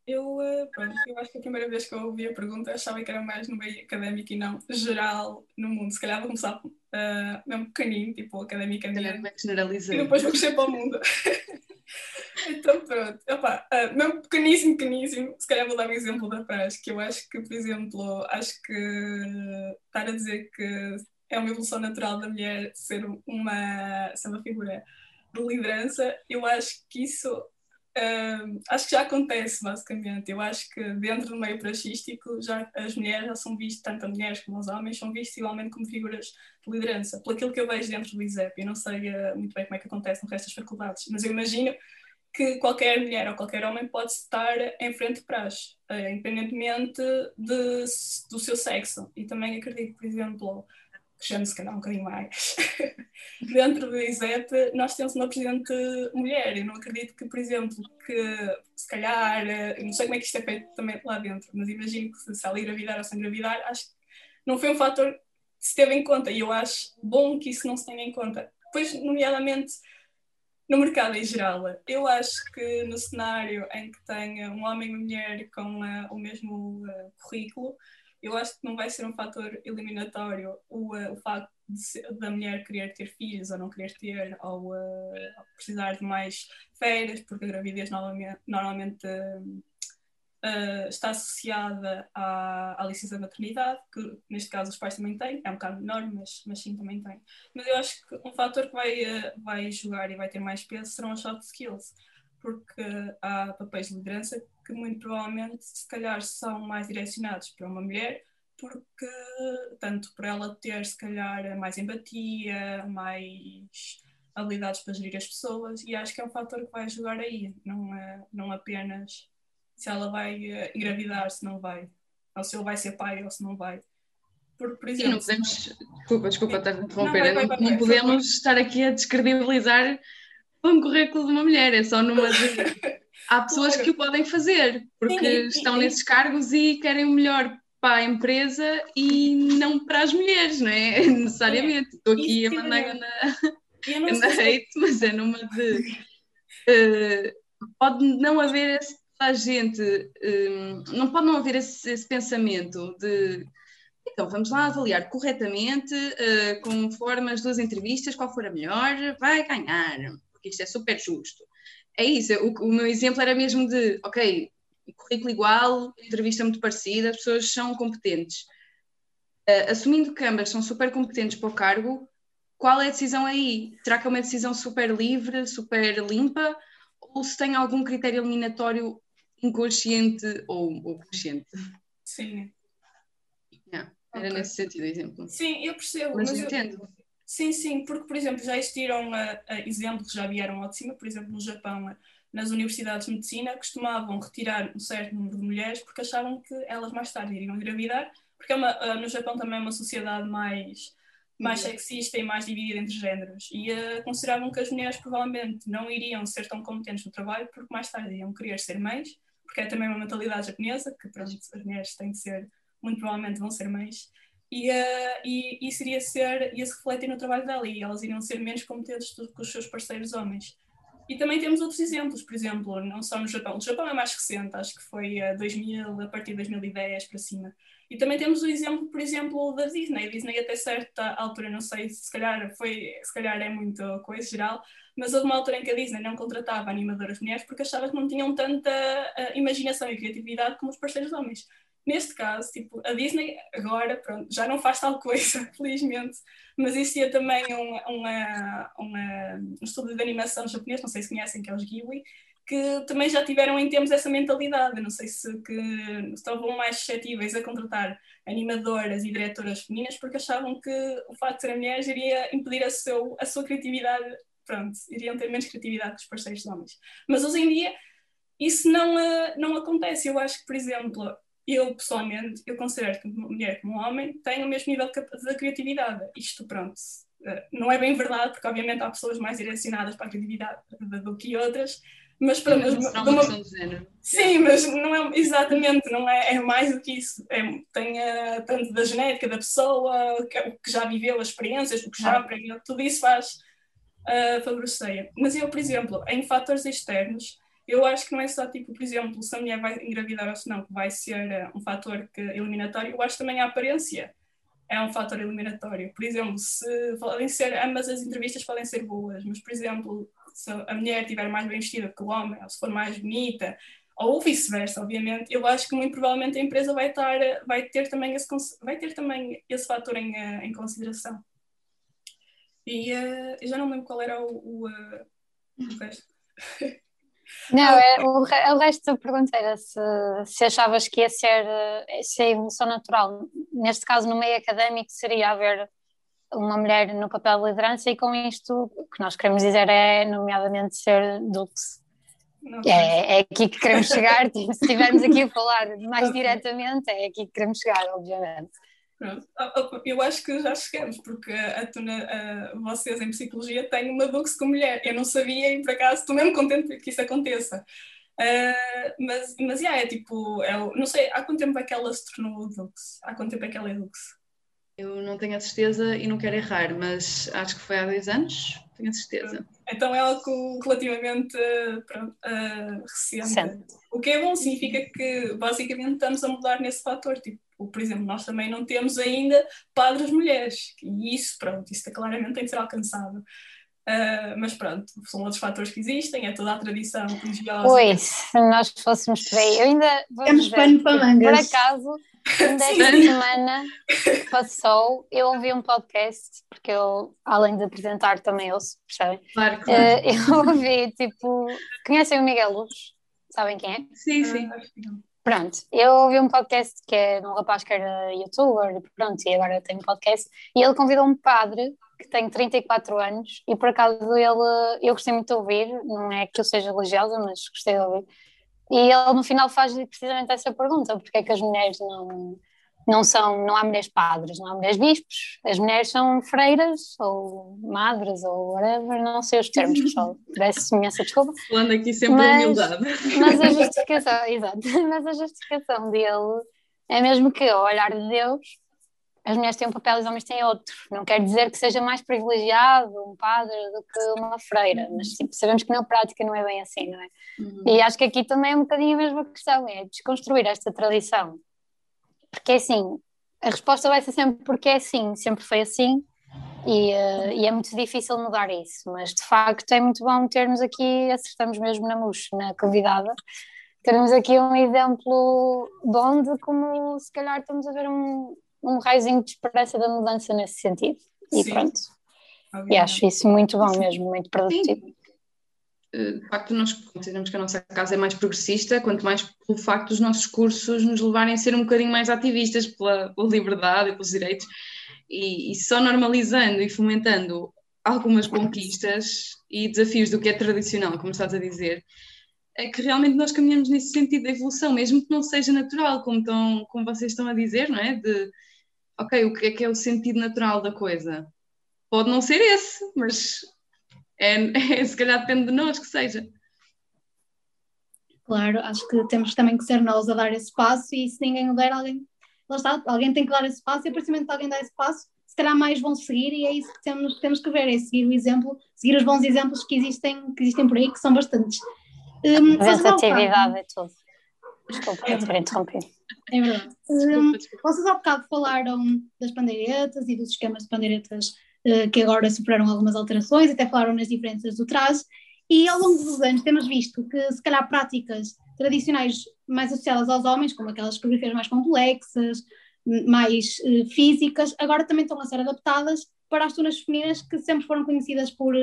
Eu, eh, pronto, eu acho que a primeira vez que eu ouvi a pergunta achava que era mais no meio académico e não geral no mundo. Se calhar vou começar uh, mesmo pequenino, tipo academicamente. generalizar. E depois vou crescer para o mundo. então pronto, Opa, uh, mesmo pequeníssimo, pequeníssimo, se calhar vou dar um exemplo da frase, que eu acho que, por exemplo, acho que estar a dizer que é uma evolução natural da mulher ser uma, ser uma figura de liderança, eu acho que isso uh, acho que já acontece basicamente. Eu acho que dentro do meio praxístico já as mulheres já são vistas, tanto as mulheres como os homens, são vistas igualmente como figuras de liderança. Por aquilo que eu vejo dentro do ISEP, eu não sei uh, muito bem como é que acontece no resto das faculdades, mas eu imagino que qualquer mulher ou qualquer homem pode estar em frente de praxe, uh, independentemente de, do seu sexo. E também acredito, por exemplo, crescendo se calhar um bocadinho mais, dentro do ISEP nós temos uma presidente mulher. Eu não acredito que, por exemplo, que se calhar, eu não sei como é que isto é feito também lá dentro, mas imagino que se ela engravidar ou sem engravidar, acho que não foi um fator que se teve em conta e eu acho bom que isso não se tenha em conta. Depois, nomeadamente, no mercado em geral, eu acho que no cenário em que tenha um homem e uma mulher com uh, o mesmo uh, currículo, eu acho que não vai ser um fator eliminatório o, uh, o facto da mulher querer ter filhos ou não querer ter, ou uh, precisar de mais férias, porque a gravidez normalmente, uh, está associada à, à licença de maternidade, que neste caso os pais também têm, é um bocado menor, mas, mas sim também tem. Mas eu acho que um fator que vai, vai jogar e vai ter mais peso serão as soft skills porque há papéis de liderança que muito provavelmente, se calhar, são mais direcionados para uma mulher, porque tanto por ela ter, se calhar, mais empatia, mais habilidades para gerir as pessoas, e acho que é um fator que vai ajudar aí, não, é, não apenas se ela vai eh, engravidar, se não vai, ou se ele vai ser pai ou se não vai. Porque, por exemplo, Sim, não podemos, desculpa, desculpa estar a interromper, não, não podemos estar aqui a descredibilizar um currículo de uma mulher, é só numa. Há pessoas claro. que o podem fazer, porque Sim, estão nesses cargos e querem o melhor para a empresa e não para as mulheres, não é? Necessariamente. Estou aqui a mandar na, na hate, mas é numa de. Uh, pode não haver essa gente, um, não pode não haver esse, esse, pensamento de. Então, vamos lá avaliar corretamente, uh, conforme as duas entrevistas, qual for a melhor, vai ganhar porque isto é super justo. É isso, o, o meu exemplo era mesmo de, ok, currículo igual, entrevista muito parecida, as pessoas são competentes. Uh, assumindo que ambas são super competentes para o cargo, qual é a decisão aí? Será que é uma decisão super livre, super limpa, ou se tem algum critério eliminatório inconsciente ou, ou consciente? Sim. Era okay. nesse sentido o exemplo. Sim, eu percebo. Mas, mas eu entendo. Sim, sim, porque, por exemplo, já existiram uh, uh, exemplos que já vieram ao de cima, por exemplo, no Japão, uh, nas universidades de medicina, costumavam retirar um certo número de mulheres porque achavam que elas mais tarde iriam engravidar, porque é uma, no Japão também é uma sociedade mais, mais uhum. sexista e mais dividida entre géneros, e consideravam que as mulheres provavelmente não iriam ser tão competentes no trabalho porque mais tarde iriam querer ser mães, porque é também uma mentalidade japonesa, que pronto, as mulheres têm de ser, muito provavelmente vão ser mães, e, uh, e isso iria ser, ia se refletir no trabalho dela e elas iriam ser menos competentes do que os seus parceiros homens. E também temos outros exemplos, por exemplo, não só no Japão. O Japão é mais recente, acho que foi uh, 2000, a partir de 2010 para cima. E também temos o exemplo, por exemplo, da Disney. A Disney até certa altura, não sei se calhar foi, se calhar é muito coisa geral, mas houve uma altura em que a Disney não contratava animadoras mulheres porque achava que não tinham tanta uh, imaginação e criatividade como os parceiros homens. Neste caso, tipo, a Disney agora, pronto, já não faz tal coisa, felizmente, mas existia também um, uma, uma, um estudo de animação japonês, não sei se conhecem, que é os Ghibli, que também já tiveram em tempos essa mentalidade. não sei se que estavam mais suscetíveis a contratar animadoras e diretoras femininas porque achavam que o facto de serem mulheres iria impedir a, seu, a sua criatividade, pronto, iriam ter menos criatividade que os parceiros homens. Mas hoje em dia isso não, eh, não acontece. Eu acho que, por exemplo, eu pessoalmente, eu considero que uma mulher como um homem tem o mesmo nível de criatividade. Isto, pronto, eh, não é bem verdade, porque obviamente há pessoas mais direcionadas para a criatividade do que outras, mas para mas, uma, uma. Sim, mas não é exatamente, não é, é mais do que isso. É, tem uh, tanto da genética da pessoa, que, o que já viveu, as experiências, o que já aprendeu, tudo isso faz uh, favorecer. Mas eu, por exemplo, em fatores externos, eu acho que não é só tipo, por exemplo, se a mulher vai engravidar ou se não, que vai ser uh, um fator que, eliminatório, eu acho também a aparência é um fator eliminatório. Por exemplo, se podem ser, ambas as entrevistas podem ser boas, mas por exemplo, se a mulher estiver mais bem vestida que o homem, ou se for mais bonita, ou vice-versa, obviamente, eu acho que muito provavelmente a empresa vai, estar, vai, ter, também esse, vai ter também esse fator em, uh, em consideração. E uh, já não lembro qual era o, o, uh, o. Não, é, o, o resto da pergunta era se, se achavas que ia ser se a evolução natural, neste caso no meio académico, seria haver uma mulher no papel de liderança e com isto o que nós queremos dizer é, nomeadamente, ser dulce. É, é aqui que queremos chegar, se estivermos aqui a falar mais diretamente, é aqui que queremos chegar, obviamente. Pronto. Ah, ah, eu acho que já chegamos, porque a, a, a, vocês em psicologia têm uma Dux com mulher. Eu não sabia e por acaso estou mesmo contente que isso aconteça. Uh, mas, mas yeah, é tipo, é, não sei, há quanto tempo é que ela se tornou Dux? Há quanto tempo é que ela é Dux? Eu não tenho a certeza e não quero errar, mas acho que foi há dois anos, tenho a certeza. Então é algo relativamente pronto, uh, recente. O que é bom, significa que basicamente estamos a mudar nesse fator. Tipo, por exemplo, nós também não temos ainda padres mulheres, e isso, pronto, isso claramente tem de ser alcançado. Uh, mas pronto, são outros fatores que existem, é toda a tradição religiosa. Pois, se nós fôssemos por aí, eu ainda vamos Temos pano para mangas. Por acaso, Desta semana passou, eu ouvi um podcast, porque eu, além de apresentar, também ouço, percebem? Claro, claro. Uh, eu ouvi, tipo, conhecem o Miguel Luz? Sabem quem é? Sim, sim. Pronto, eu ouvi um podcast que é de um rapaz que era youtuber, pronto, e agora tem um podcast, e ele convidou um padre que tem 34 anos, e por acaso ele, eu gostei muito de ouvir, não é que eu seja religiosa, mas gostei de ouvir, e ele no final faz precisamente essa pergunta: porque é que as mulheres não, não são, não há mulheres padres, não há mulheres bispos, as mulheres são freiras ou madres ou whatever, não sei os termos, pessoal, peço imensa desculpa. Falando aqui sempre mas, humildade. Mas a justificação, exato, mas a justificação dele é mesmo que ao olhar de Deus as mulheres têm um papel e os homens têm outro. Não quer dizer que seja mais privilegiado um padre do que uma freira, mas tipo, sabemos que na prática não é bem assim, não é? Uhum. E acho que aqui também é um bocadinho a mesma questão, é desconstruir esta tradição. Porque é assim, a resposta vai ser sempre porque é assim, sempre foi assim, e, uh, e, é muito difícil mudar isso, mas de facto é muito bom termos aqui, acertamos mesmo na mousse, na convidada, termos aqui um exemplo bom de como se calhar estamos a ver um, um raiozinho de esperança da mudança nesse sentido. E Sim. pronto. Obviamente. E acho isso muito bom mesmo, muito produtivo. Sim. Eh, de facto, nós consideramos que a nossa casa é mais progressista, quanto mais pelo facto dos nossos cursos nos levarem a ser um bocadinho mais ativistas pela, pela liberdade e pelos direitos, e, e, só normalizando e fomentando algumas conquistas e desafios do que é tradicional, como estás a dizer, é que realmente nós caminhamos nesse sentido da evolução, mesmo que não seja natural, como, tão, como vocês estão a dizer, não é? De ok, o que é que é o sentido natural da coisa? Pode não ser esse, mas é, é, se calhar depende de nós que seja. Claro, acho que temos também que ser nós a dar esse passo e se ninguém o der, alguém, lá está, alguém tem que dar esse passo e a partir do momento que alguém dá esse passo, se calhar mais vão seguir e é isso que temos, temos que ver, é seguir o exemplo, seguir os bons exemplos que existem, que existem por aí, que são bastantes. Um, Representatividade é tudo. Desculpa, é ter interrompido. É verdade. Um, vocês há bocado falaram das pandeiretas e dos esquemas de pandeiretas uh, que agora sofreram algumas alterações, até falaram nas diferenças do traje, e ao longo dos anos temos visto que, se calhar, práticas tradicionais mais associadas aos homens, como aquelas coreografias mais complexas, mais uh, físicas, agora também estão a ser adaptadas para as tunas femininas que sempre foram conhecidas por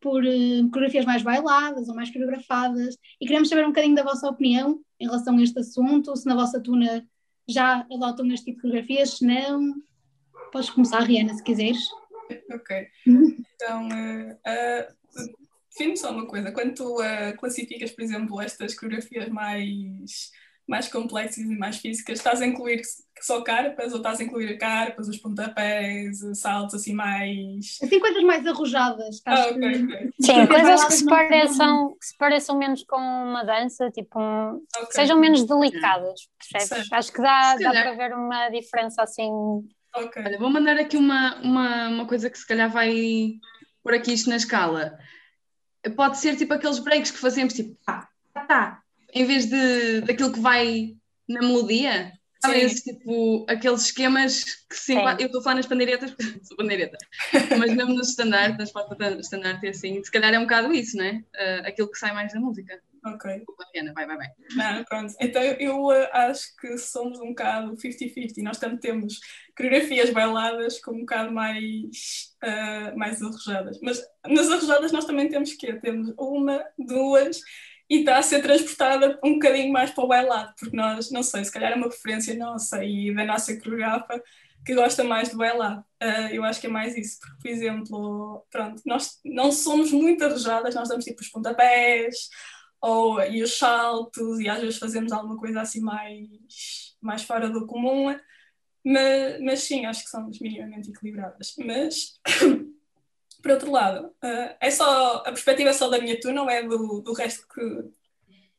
por uh, coreografias mais bailadas ou mais coreografadas e queremos saber um bocadinho da vossa opinião em relação a este assunto, se na vossa tuna já adotam este tipo de coreografias, se não, podes começar, Rihanna, se quiseres. Ok, então, uh, uh, define só uma coisa, quando tu uh, classificas, por exemplo, estas coreografias mais mais complexas e mais físicas, estás a incluir só carpas ou estás a incluir carpas, os pontapés, saltos assim mais. Assim, coisas mais arrojadas. Ah, okay, okay. Sim, coisas que se, pareçam, que se pareçam menos com uma dança, tipo, um, okay. sejam menos delicadas, percebes? Acho que dá, dá para ver uma diferença assim. Ok. Olha, vou mandar aqui uma, uma, uma coisa que se calhar vai por aqui isto na escala. Pode ser tipo aqueles breaks que fazemos, tipo, tá, tá em vez de, daquilo que vai na melodia, Sabem, tipo, aqueles esquemas que sim, eu estou a falar nas pandeiretas, sou pandeireta, mas mesmo no standard, nas portas standard e assim, se calhar é um bocado isso, não é? Uh, aquilo que sai mais da música. Ok. Mariana, vai, vai, vai. Não, pronto. Então eu uh, acho que somos um bocado 50-50. Nós tanto temos coreografias bailadas como um bocado mais, uh, mais arrojadas. Mas nas arrojadas nós também temos que Temos uma, duas e está a ser transportada um bocadinho mais para o bailado, porque nós, não sei, se calhar é uma preferência nossa e da nossa coreógrafa que gosta mais do bailado. Uh, eu acho que é mais isso, porque, por exemplo, pronto, nós não somos muito arrojadas, nós damos tipo os pontapés ou, e os saltos e às vezes fazemos alguma coisa assim mais, mais fora do comum, mas, mas sim, acho que somos minimamente equilibradas. Mas Por outro lado, uh, é só, a perspectiva é só da minha tu, não é do, do resto que.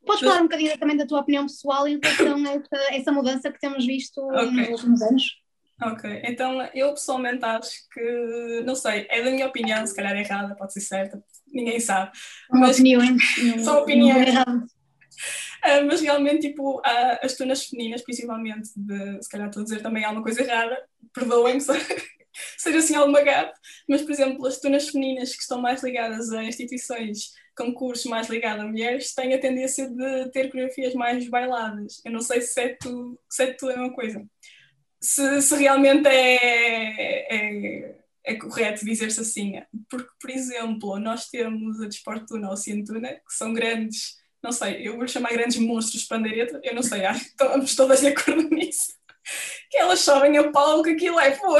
Podes falar um bocadinho também da tua opinião pessoal em relação a essa, essa mudança que temos visto okay. nos últimos anos? Ok, então eu pessoalmente acho que, não sei, é da minha opinião, se calhar é errada, pode ser certa, ninguém sabe. Uma mas, opinião, são opiniões. Uh, mas realmente, tipo, uh, as tunas femininas, principalmente, de, se calhar estou a dizer também alguma coisa errada, perdoem-me seja assim alguma gafe, mas, por exemplo, as tunas femininas que estão mais ligadas a instituições com cursos mais ligados a mulheres têm a tendência de ter coreografias mais bailadas. Eu não sei se é tu, se é tu a mesma coisa. Se, se realmente é, é, é correto dizer-se assim. Porque, por exemplo, nós temos a Desportuna ou Cientuna, que são grandes, não sei, eu vou chamar grandes monstros de pandeireta, eu não sei, estamos todas de acordo nisso. Que elas sobem a palco, aquilo é pô.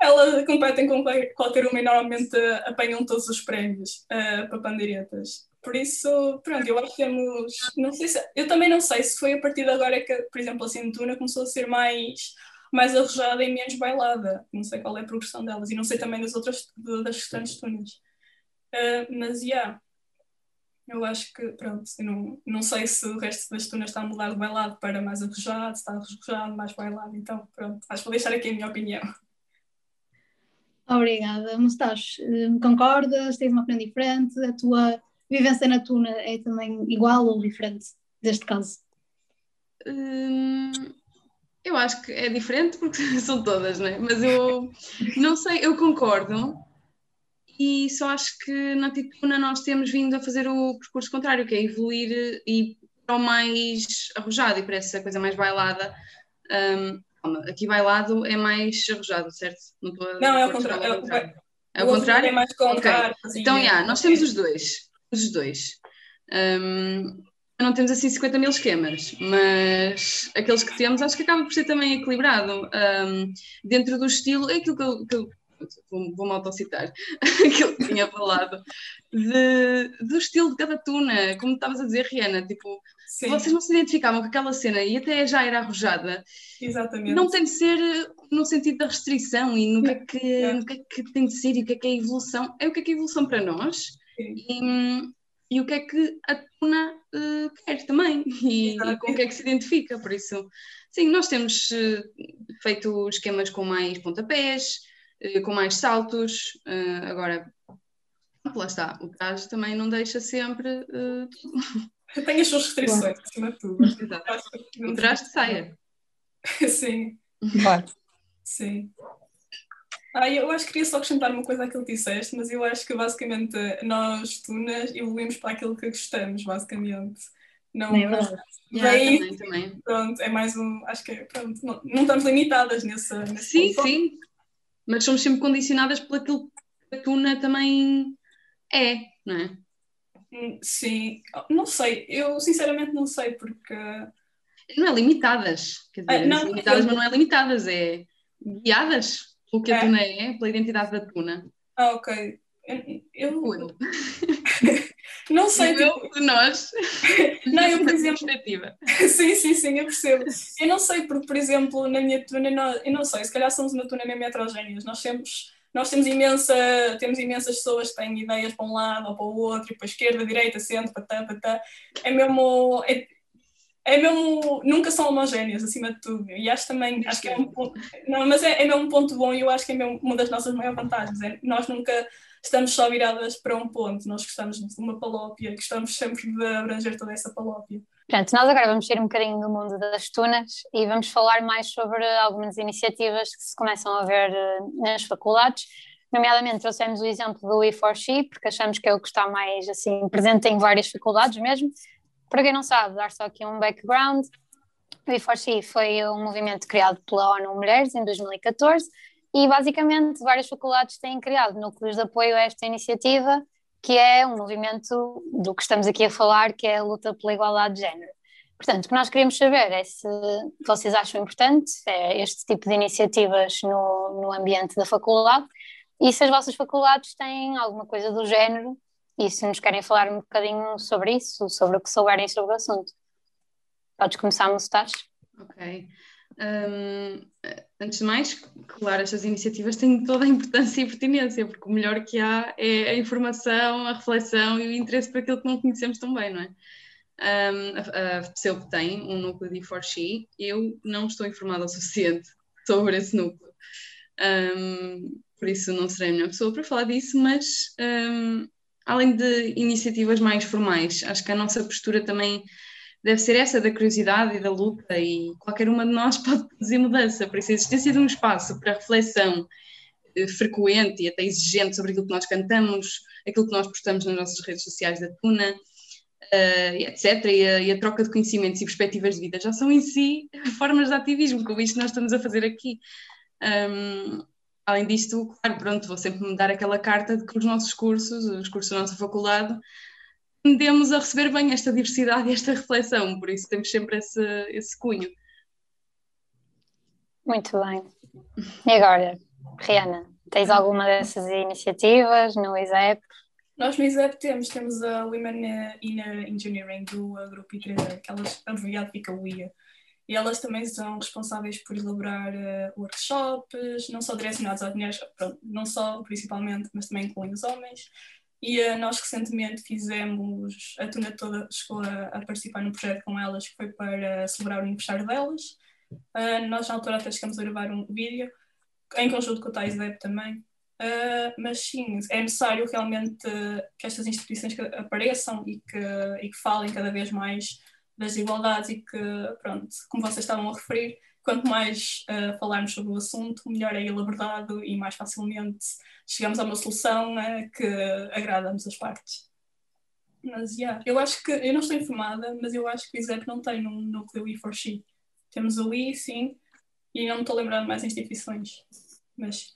Elas competem com qualquer uma e normalmente apanham todos os prémios uh, para pandeiretas. Por isso, pronto, eu acho que temos. Não sei se, eu também não sei se foi a partir de agora que, por exemplo, a Cintuna começou a ser mais, mais arrojada e menos bailada. Não sei qual é a progressão delas e não sei também das outras das restantes tunas. Uh, mas, já. Yeah, eu acho que, pronto, não, não sei se o resto das tunas está a mudar de bailado para mais arrojado, se está arrojado, mais bailado, então, pronto, acho que vou deixar aqui a minha opinião. Obrigada, Mustache. Eh, concordas? Tens uma opinião diferente? A tua vivência na Tuna é também igual ou diferente deste caso? Hum, eu acho que é diferente porque são todas, não é? Mas eu não sei, eu concordo e só acho que na Tituna nós temos vindo a fazer o percurso contrário, que é evoluir e para o mais arrojado e para essa coisa mais bailada. Um, calma, aqui bailado é mais arrojado, certo? Não, não é o contrário. É o contrário. É o contrário? É mais okay. assim, então, é. yeah, nós temos os dois. Os dois. Um, não temos assim 50 mil esquemas, mas aqueles que temos acho que acaba por ser também equilibrado. Um, dentro do estilo, é aquilo que eu, que eu vou-me vou autocitar, aquilo que tinha falado, de, do estilo de cada tuna, como estavas a dizer, Rihanna, tipo, Sim. vocês não se identificavam com aquela cena e até já era arrojada. Exatamente. Não tem de ser no sentido da restrição e no que, é que, é. no que é que tem de ser e o que é que é a evolução. É o que é que é a evolução para nós e, e, o que é que a tuna uh, quer também e, e, com o que é que se identifica. Por isso, sim, nós temos uh, feito esquemas com mais pontapés, uh, com mais saltos. agora, lá está, o traje também não deixa sempre. Tem as suas restrições, acima de tudo. Exato. O traje de saia. Sim. Claro. Sim. Ah, eu acho que queria só acrescentar uma coisa àquilo que disseste, mas eu acho que basicamente nós, tunas, evoluímos para aquilo que gostamos, basicamente. Não, é verdade. Daí, também, também. Pronto, é mais um. Acho que é, pronto, não, não estamos limitadas nessa. sim, ponto. sim. Mas somos sempre condicionadas por aquilo que a tuna também é, não é? Sim, não sei, eu sinceramente não sei porque. Não é limitadas, quer dizer, ah, não, limitadas, mas não é limitadas, é guiadas pelo que a é. tuna é, pela identidade da tuna. Ah, ok. Eu. eu... não sei. Eu, tipo... de nós. não, eu, por exemplo. sim, sim, sim, eu percebo. Eu não sei, porque, por exemplo, na minha tuna, eu não sei, se calhar somos uma tuna mesmo heterogéneas. Nós temos nós temos, imensa, temos imensas pessoas que têm ideias para um lado ou para o outro, e para a esquerda, direita, centro, patá, patá. É mesmo. É, é mesmo, nunca são homogéneas acima de tudo. E acho também, acho que é um ponto, não, mas é, é mesmo um ponto bom e eu acho que é mesmo uma das nossas maiores vantagens. É, nós nunca estamos só viradas para um ponto, nós gostamos de uma palópia, gostamos sempre de abranger toda essa palópia. Pronto, nós agora vamos sair um bocadinho do mundo das tunas e vamos falar mais sobre algumas iniciativas que se começam a ver eh, nas faculdades. Nomeadamente, trouxemos o exemplo do E4She, porque achamos que é o que está mais assim presente em várias faculdades mesmo. Para quem não sabe, dar só aqui um background, o E4C foi um movimento criado pela ONU Mulheres em 2014 e basicamente várias faculdades têm criado núcleos de apoio a esta iniciativa, que é um movimento do que estamos aqui a falar, que é a luta pela igualdade de género. Portanto, o que nós queremos saber é se vocês acham importante é este tipo de iniciativas no, no ambiente da faculdade e se as vossas faculdades têm alguma coisa do género e se nos querem falar um bocadinho sobre isso, sobre o que souberem sobre o assunto. Podes começar, Mustache? Ok. Um, antes de mais, claro, estas iniciativas têm toda a importância e pertinência, porque o melhor que há é a informação, a reflexão e o interesse para aquilo que não conhecemos tão bem, não é? Um, a, a tem um núcleo de E4She, eu não estou informada o suficiente sobre esse núcleo, um, por isso não serei a melhor pessoa para falar disso, mas um, além de iniciativas mais formais, acho que a nossa postura também deve ser essa da curiosidade e da luta e qualquer uma de nós pode produzir mudança, por isso a existência de um espaço para reflexão frequente e até exigente sobre aquilo que nós cantamos, aquilo que nós postamos nas nossas redes sociais da Tuna, uh, etc. E a, e a, troca de conhecimentos e perspectivas de vida já são em si formas de ativismo, como isto nós estamos a fazer aqui. Um, além disto, claro, pronto, vou sempre me dar aquela carta de que os nossos cursos, os cursos da nossa faculdade, tendemos a receber bem esta diversidade e esta reflexão, por isso temos sempre esse, esse cunho. Muito bem. E agora, Rihanna, tens alguma dessas iniciativas no ISEP? Nós no ISEP temos, temos a Women in Engineering do grupo I3E, que elas, abreviado fica o IA. E elas também são responsáveis por elaborar uh, workshops, não só direcionados às mulheres, pronto, não só principalmente, mas também incluindo os homens. E uh, nós recentemente fizemos, a Tuna toda chegou a, a, participar num projeto com elas que foi para celebrar o aniversário delas. Uh, nós na altura até chegamos a gravar um vídeo, em conjunto com o Thais Deb também. Uh, mas sim, é necessário realmente que estas instituições apareçam e que, e que falem cada vez mais das igualdades e que, pronto, como vocês estavam a referir, quanto mais uh, falarmos sobre o assunto, melhor é ele abordado e mais facilmente chegamos a uma solução uh, que agrada ambas as partes. Mas, yeah, eu acho que, eu não estou informada, mas eu acho que o ISEP não tem um núcleo E4She. Temos o I, sim, e não me estou lembrando mais instituições. Mas.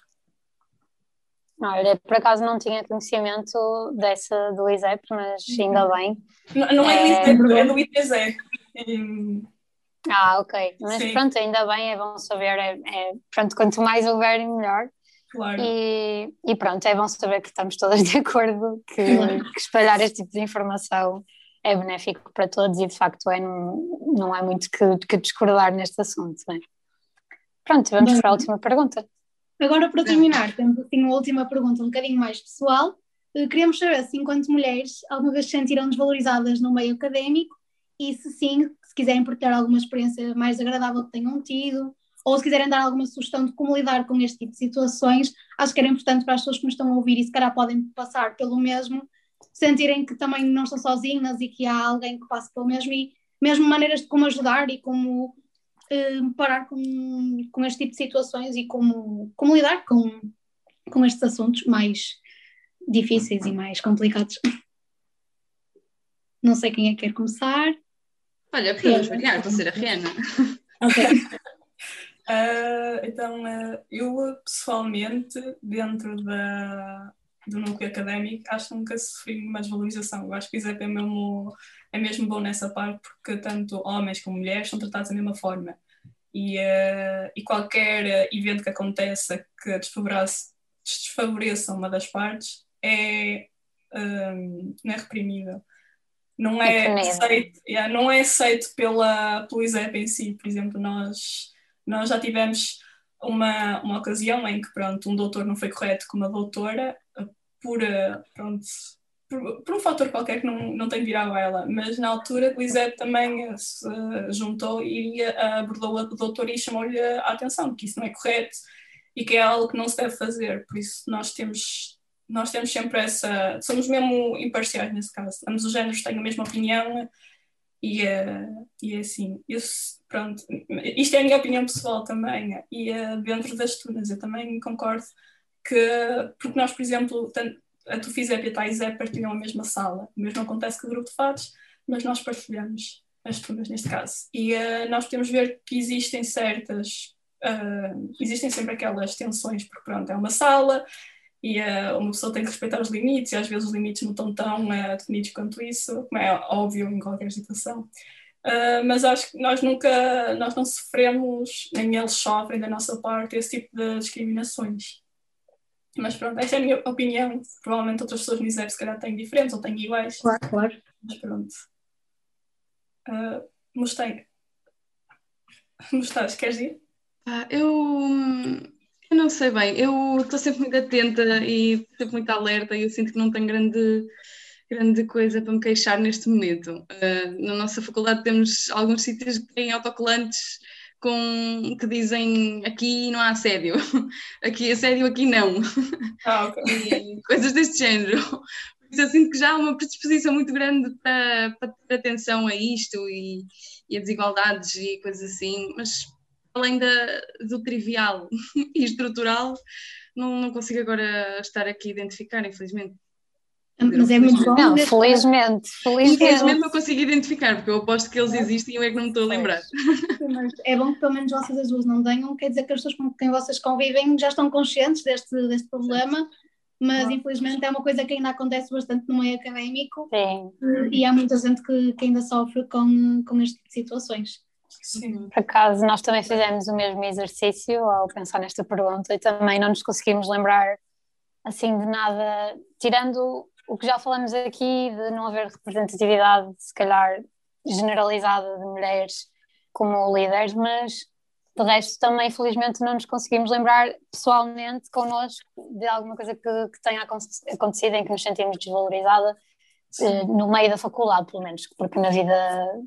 Olha, por acaso não tinha conhecimento dessa do ISEP, mas ainda uhum. bem. Não, não é, é do ISEP, é do ITZ. Ah, ok. Mas Sim. pronto, ainda bem, é bom saber. É, é, pronto, quanto mais houver, melhor. Claro. E, e pronto, é bom saber que estamos todas de acordo que, que espalhar este tipo de informação é benéfico para todos e de facto é, não, não há muito que, que discordar neste assunto. Né? Pronto, vamos Bem, para a última pergunta. Agora, para terminar, temos assim uma última pergunta um bocadinho mais pessoal. Eh, queremos saber se, enquanto mulheres, alguma vez se sentiram desvalorizadas no meio académico e, se sim, se quiserem partilhar alguma experiência mais agradável que tenham tido, ou se quiserem dar alguma sugestão de como lidar com este tipo de situações, acho que era importante para as pessoas que nos estão a ouvir e se calhar podem passar pelo mesmo, sentirem que também não estão sozinhas e que há alguém que passe pelo mesmo e mesmo maneiras de como ajudar e como eh, parar com, com este tipo de situações e como, como lidar com, com estes assuntos mais difíceis e mais complicados. Não sei quem é que quer começar. Olha, podemos variar, vou ser a Rihanna. Ok. Uh, então, uh, eu pessoalmente, dentro da, do núcleo académico, acho que nunca sofri uma desvalorização. Eu acho que o ISEP é mesmo, é mesmo bom nessa parte, porque tanto homens como mulheres são tratados da mesma forma. E, uh, e qualquer evento que aconteça que desfavoreça, desfavoreça uma das partes é, um, não é reprimível. Não é, é aceito, yeah, não é aceito pela, pelo ISEP em si. Por exemplo, nós, nós já tivemos uma, uma ocasião em que pronto, um doutor não foi correto com uma doutora por, pronto, por, por, um fator qualquer que não, não tem virado ela, mas na altura Lisette também se juntou e abordou a doutora e chamou-lhe a atenção que isso não é correto e que é algo que não se deve fazer, por isso nós temos nós temos sempre essa, somos mesmo imparciais nesse caso, ambos os géneros têm a mesma opinião e, uh, e é assim, isso, pronto, isto é a minha opinião pessoal também e uh, dentro das tunas eu também concordo que, porque nós, por exemplo, tanto, a Tufizep e a Taizep partilham a mesma sala. O mesmo acontece com o grupo de fados, mas nós partilhamos as turmas neste caso. E uh, nós podemos ver que existem certas, existem sempre aquelas tensões, porque pronto, é uma sala e uh, uma pessoa tem que respeitar os limites e às vezes os limites não estão tão definidos quanto isso, como é óbvio em qualquer situação. Uh, mas acho que nós nunca, nós não sofremos, nem eles sofrem da nossa parte, esse tipo de discriminações. Mas pronto, esta é a minha opinião. Provavelmente outras pessoas no ISEP se calhar têm diferentes ou têm iguais. Claro, claro. Mas pronto. Uh, mostrei. Mostraste, queres ir? Ah, eu, eu não sei bem, eu estou sempre muito atenta e sempre muito alerta e eu sinto que não tenho grande, grande coisa para me queixar neste momento. Uh, na nossa faculdade temos alguns sítios que têm autocolantes com que dizem aqui não há assédio, aqui assédio, aqui não. Ah, okay. E coisas deste género. Eu sinto que já há uma predisposição muito grande para, para ter atenção a isto e, e a desigualdades e coisas assim, mas além da, do trivial e estrutural, não, não consigo agora estar aqui a identificar, infelizmente. Mas é muito bom. Não, felizmente, felizmente. Infelizmente não consigo identificar, porque eu aposto que eles existem e eu é que não me estou a lembrar. Mas é bom que pelo menos vocês as duas não tenham, quer dizer que as pessoas com quem vocês convivem já estão conscientes deste, deste problema, mas infelizmente é uma coisa que ainda acontece bastante no meio académico Sim. e há muita gente que, que ainda sofre com, com este tipo de situações. Sim. Por acaso, nós também fizemos o mesmo exercício ao pensar nesta pergunta e também não nos conseguimos lembrar assim de nada, tirando o que já falamos aqui de não haver representatividade, se calhar generalizada de mulheres como líderes, mas de resto também felizmente não nos conseguimos lembrar pessoalmente connosco de alguma coisa que, que tenha acontecido em que nos sentimos desvalorizada eh, no meio da faculdade, pelo menos, porque na vida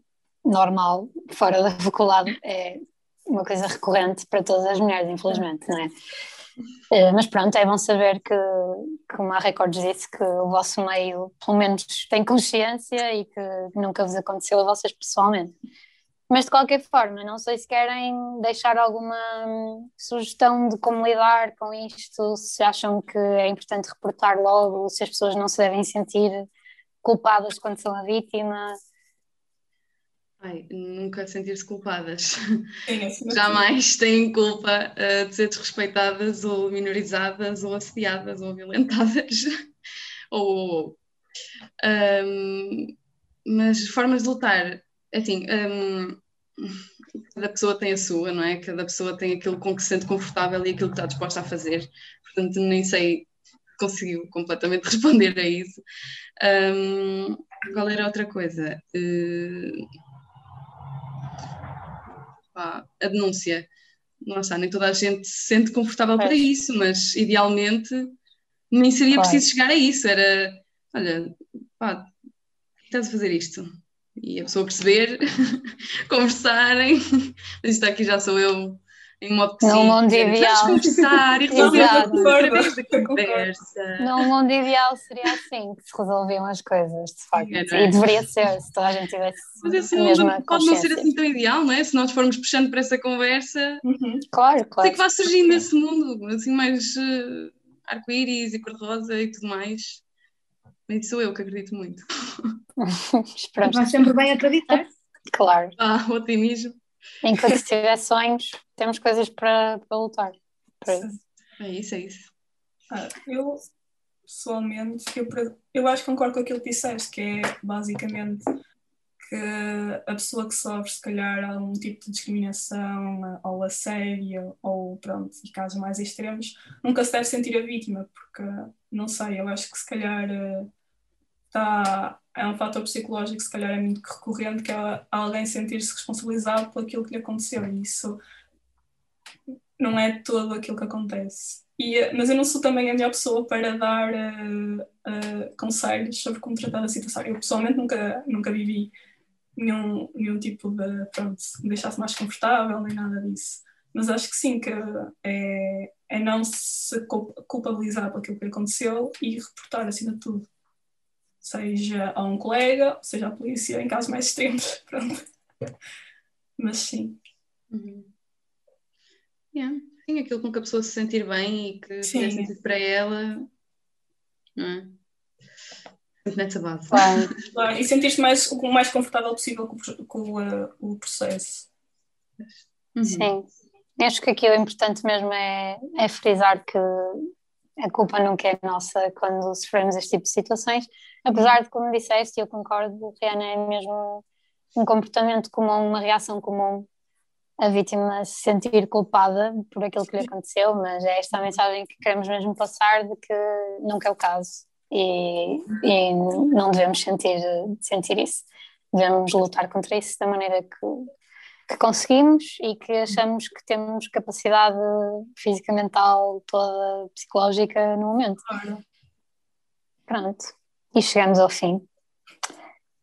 normal, fora da faculdade, é uma coisa recorrente para todas as mulheres, infelizmente, não é? Eh, mas pronto, é bom saber que, como a Records disse, que o vosso meio pelo menos tem consciência e que nunca vos aconteceu a vocês pessoalmente. Mas de qualquer forma, não sei se querem deixar alguma hum, sugestão de como lidar com isto, se acham que é importante reportar logo, se as pessoas não se devem sentir culpadas quando são a vítima. Ai, nunca sentir-se culpadas. Sim, Jamais têm culpa uh, de ser desrespeitadas ou minorizadas ou assediadas ou violentadas. ou, ou, ou. Um, mas formas de lutar, assim, um, cada pessoa tem a sua, não é? Cada pessoa tem aquilo com que se sente confortável e aquilo que está disposta a fazer. Portanto, nem sei conseguiu completamente responder a isso. Um, qual era outra coisa? Uh, pá, a denúncia. Não está, nem toda a gente se sente confortável para Pois. isso, mas idealmente nem seria Claro. preciso chegar a isso. Era, olha, pá, estás a fazer isto? E a pessoa perceber, conversarem, mas isto aqui já sou eu em modo Num psíquico, mundo ideal. Conversar e resolver através da conversa. Num mundo ideal seria assim que se resolviam as coisas, de facto. É, não é? E deveria ser, se toda a gente tivesse Mas esse a mundo pode não ser assim tão ideal, não é? Se nós formos puxando para essa conversa, Uhum. Claro, sei claro. que vai surgindo esse mundo, assim, mais uh, arco-íris e cor-de-rosa e tudo mais. Mas sou eu que acredito muito. Esperamos, Vai sempre bem acreditar. claro. Ah, otimismo. Enquanto tiver sonhos, temos coisas para, para lutar. Por isso. É isso, é isso. Ah, eu, pessoalmente, eu, eu acho que concordo com aquilo que disseste, que é basicamente que a pessoa que sofre, se calhar, algum tipo de discriminação ou assédio, ou pronto, e casos mais extremos, nunca se deve sentir a vítima, porque, não sei, eu acho que se calhar tá, é um fator psicológico se calhar é muito recorrente, que é alguém sentir-se responsabilizado por aquilo que lhe aconteceu, e isso não é todo aquilo que acontece. E, mas eu não sou também a melhor pessoa para dar eh, eh, conselhos sobre como tratar a situação. Eu pessoalmente nunca, nunca vivi nenhum, nenhum tipo de pronto, me deixasse mais confortável, nem nada disso. Mas acho que sim, que é, é não se cul- culpabilizar por aquilo que aconteceu e reportar acima de tudo. Seja a um colega, seja à polícia, em casos mais extremos. Pronto. Mas sim. Yeah. Sim, aquilo com que a pessoa se sentir bem e que fizer sentido para ela. Não é? Nessa base. Claro. E sentir-te mais, o mais confortável possível com, com eh, o processo. Uhum. Sim. Acho que aqui o importante mesmo é, é frisar que a culpa nunca é nossa quando sofremos este tipo de situações, apesar de, como disseste, eu concordo, Rihanna, é mesmo um comportamento comum, uma reação comum, a vítima se sentir culpada por aquilo que lhe aconteceu, mas é esta a mensagem que queremos mesmo passar de que nunca é o caso e, e não devemos sentir, sentir isso. Devemos lutar contra isso da maneira que, que conseguimos e que achamos que temos capacidade física, mental, toda psicológica no momento. Pronto. E chegamos ao fim.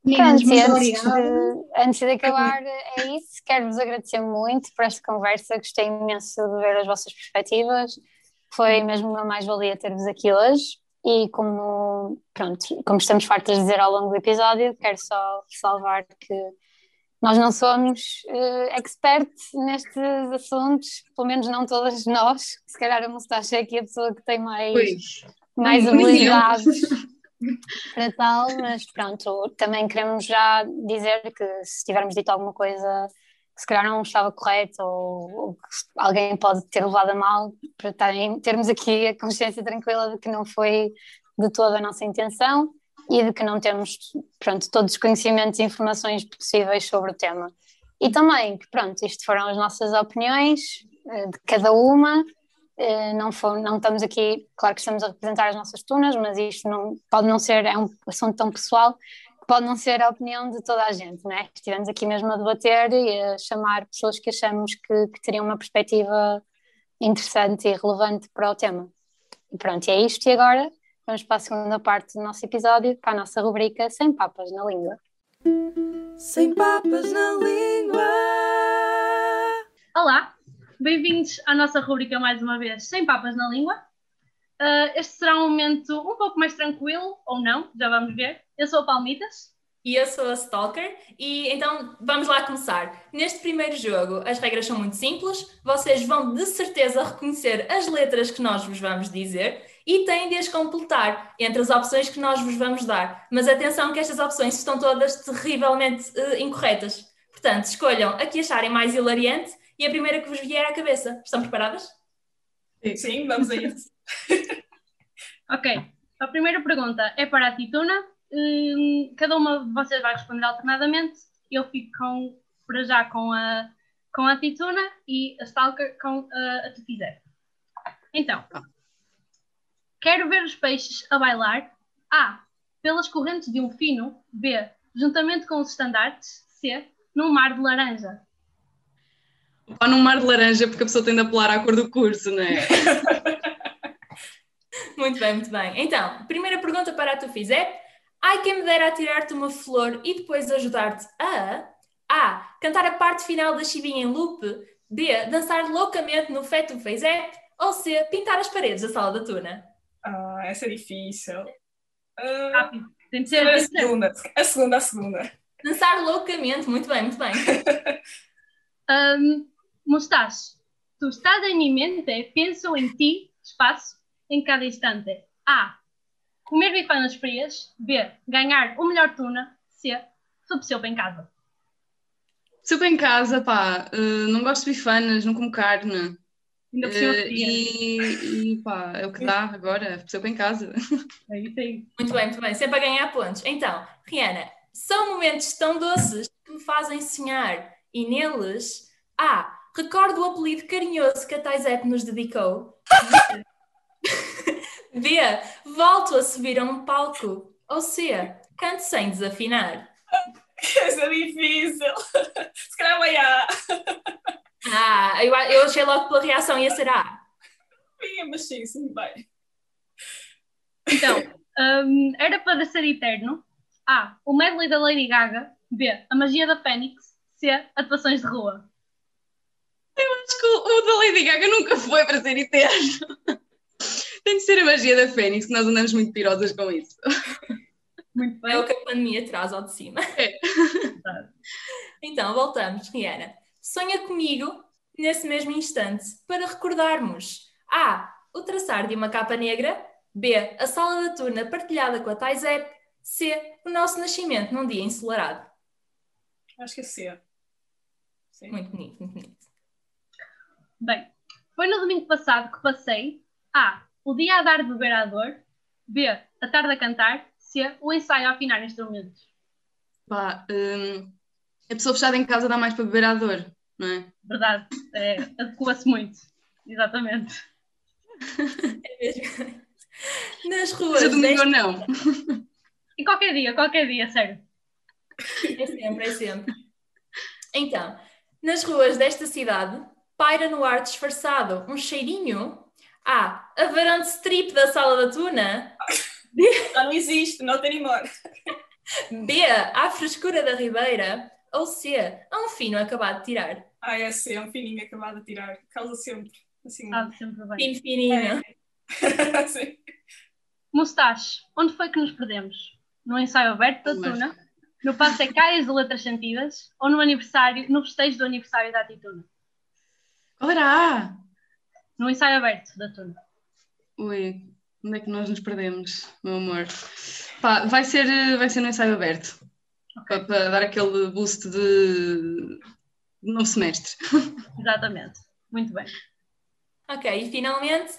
Meninas, Pronto, antes de, antes de acabar, é isso. Quero-vos agradecer muito por esta conversa. Gostei imenso de ver as vossas perspectivas. Foi mesmo uma mais-valia ter-vos aqui hoje. E como, pronto, como estamos fartas de dizer ao longo do episódio, quero só ressalvar que nós não somos uh, experts nestes assuntos, pelo menos não todas nós. Se calhar a Mustache é aqui a pessoa que tem mais, mais habilidades para tal, mas pronto, também queremos já dizer que se tivermos dito alguma coisa que se calhar não estava correto ou, ou que alguém pode ter levado a mal, para termos aqui a consciência tranquila de que não foi de toda a nossa intenção e de que não temos, pronto, todos os conhecimentos e informações possíveis sobre o tema. E também pronto, isto foram as nossas opiniões eh, de cada uma, não, for, não estamos aqui, claro que estamos a representar as nossas tunas, mas isto não, pode não ser, é um assunto tão pessoal que pode não ser a opinião de toda a gente, né? Estivemos aqui mesmo a debater e a chamar pessoas que achamos que, que teriam uma perspectiva interessante e relevante para o tema. E pronto, é isto. E agora vamos para a segunda parte do nosso episódio, para a nossa rubrica Sem Papas na Língua. Sem Papas na Língua! Olá, bem-vindos à nossa rubrica mais uma vez Sem Papas na Língua. Uh, este será um momento um pouco mais tranquilo, ou não, já vamos ver. Eu sou a Palmitas. E eu sou a Stalker, e então vamos lá começar. Neste primeiro jogo, as regras são muito simples, vocês vão de certeza reconhecer as letras que nós vos vamos dizer e têm de as completar entre as opções que nós vos vamos dar. Mas atenção que estas opções estão todas terrivelmente uh, incorretas. Portanto, escolham a que acharem mais hilariante e a primeira que vos vier à cabeça. Estão preparadas? Sim, Sim vamos a isso. ok, a primeira pergunta é para a Tituna. Hum, cada uma de vocês vai responder alternadamente. Eu fico com, para já com a, com a Tituna e a Stalker com a, a Tufizé. Então, quero ver os peixes a bailar. A. Pelas correntes de um fino. B. Juntamente com os estandartes. C. Num mar de laranja. Ou num mar de laranja, porque a pessoa tende a apelar à cor do curso, não é? muito bem, muito bem. Então, primeira pergunta para a tu fizer. Ai, quem me dera tirar-te uma flor e depois ajudar-te a... A. Cantar a parte final da chibinha em loop. B. Dançar loucamente no feto feizé. Ou C. Pintar as paredes da sala da tuna. Ah, essa é difícil. Uh, Rápido. Tem de ser a segunda. A segunda, a segunda. Dançar loucamente. Muito bem, muito bem. um, Mustache, tu estás em minha mente, penso em ti, espaço, em cada instante. A. Comer bifanas frias. B. Ganhar o melhor tuna. C. Sopa sopa em casa. Sopa em casa, pá. Uh, não gosto de bifanas, não como carne. Ainda por uh, e, e pá, é o que dá agora. Sopa em casa. É isso aí. Muito bem, muito bem. Sempre a ganhar pontos. Então, Rihanna, são momentos tão doces que me fazem sonhar. E neles, A. Recordo o apelido carinhoso que a Taizete nos dedicou. B. Volto a subir a um palco. Ou C. Canto sem desafinar. Essa é difícil. Se calhar vai A. Ah, eu, eu achei logo pela reação ia ser A. Sim, mas sim, sim, vai. Então, um, era para ser eterno. A. O medley da Lady Gaga. B. A magia da Fênix. C. Atuações de rua. Eu acho que o, da Lady Gaga nunca foi para ser eterno. Tem de ser a magia da Fênix, que nós andamos muito pirosas com isso. Muito bem. É o que a pandemia traz ao de cima. É. então, voltamos, Rihanna. Sonha comigo nesse mesmo instante para recordarmos A. O traçar de uma capa negra. B. A sala da turna partilhada com a Taizep. C. O nosso nascimento num dia ensolarado. Acho que é C. Sim. Muito bonito, muito bonito. Bem, foi no domingo passado que passei A. O dia a dar de beber à dor. B. A tarde a cantar. C. O ensaio a afinar instrumentos. Pá, hum, a pessoa fechada em casa dá mais para beber à dor, não é? Verdade, é, adequa-se muito. Exatamente. É mesmo. Nas ruas. Seja domingo ou não. E qualquer dia, qualquer dia, sério. É sempre, é sempre. Então, nas ruas desta cidade, paira no ar disfarçado um cheirinho? A. A varanda strip da sala da tuna? Já não existe, não tem anymore. B. A frescura da ribeira? Ou C. A um fino acabado de tirar? Ah, é C. Um fininho acabado de tirar. Causa sempre. Assim, sempre bem. Fino fininho. É. Sim. Mustache, onde foi que nos perdemos? No ensaio aberto da tuna? No Passecaias de Letras Sentidas ou no aniversário, no festejo do aniversário da Atituna? Qual era a A? No ensaio aberto da Tuna. Ui, onde é que nós nos perdemos, meu amor? Pá, vai ser, vai ser no ensaio aberto. Para, para dar aquele boost de, de novo semestre. Exatamente. Muito bem. Ok, e finalmente,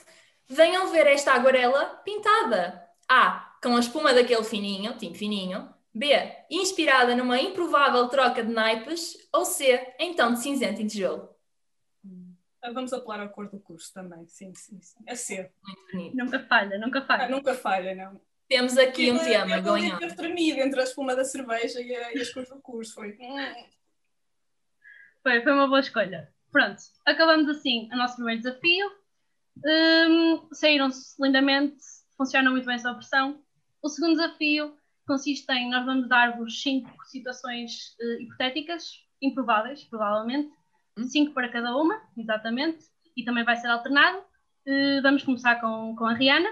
venham ver esta aguarela pintada. A. Com a espuma daquele fininho, tinto fininho. B. Inspirada numa improvável troca de naipes. Ou C. Em tom de cinzento e tijolo. Ah, Vamos apelar à cor do curso também, sim, sim, sim. A ser. Muito bonito. Nunca falha, nunca Ah, falha. nunca falha, não. Temos aqui um Eu- tema, eu on. ter tremido entre a espuma da cerveja e, a- e as cores do curso. Foi. hum. Foi, foi uma boa escolha. Pronto, acabamos assim o nosso primeiro desafio. Hum, Saíram-se lindamente, funciona muito bem sob pressão. O segundo desafio consiste em nós vamos dar-vos cinco situações eh, hipotéticas, improváveis, provavelmente, cinco para cada uma, exatamente, e também vai ser alternado. Eh, vamos começar com, com a Rihanna.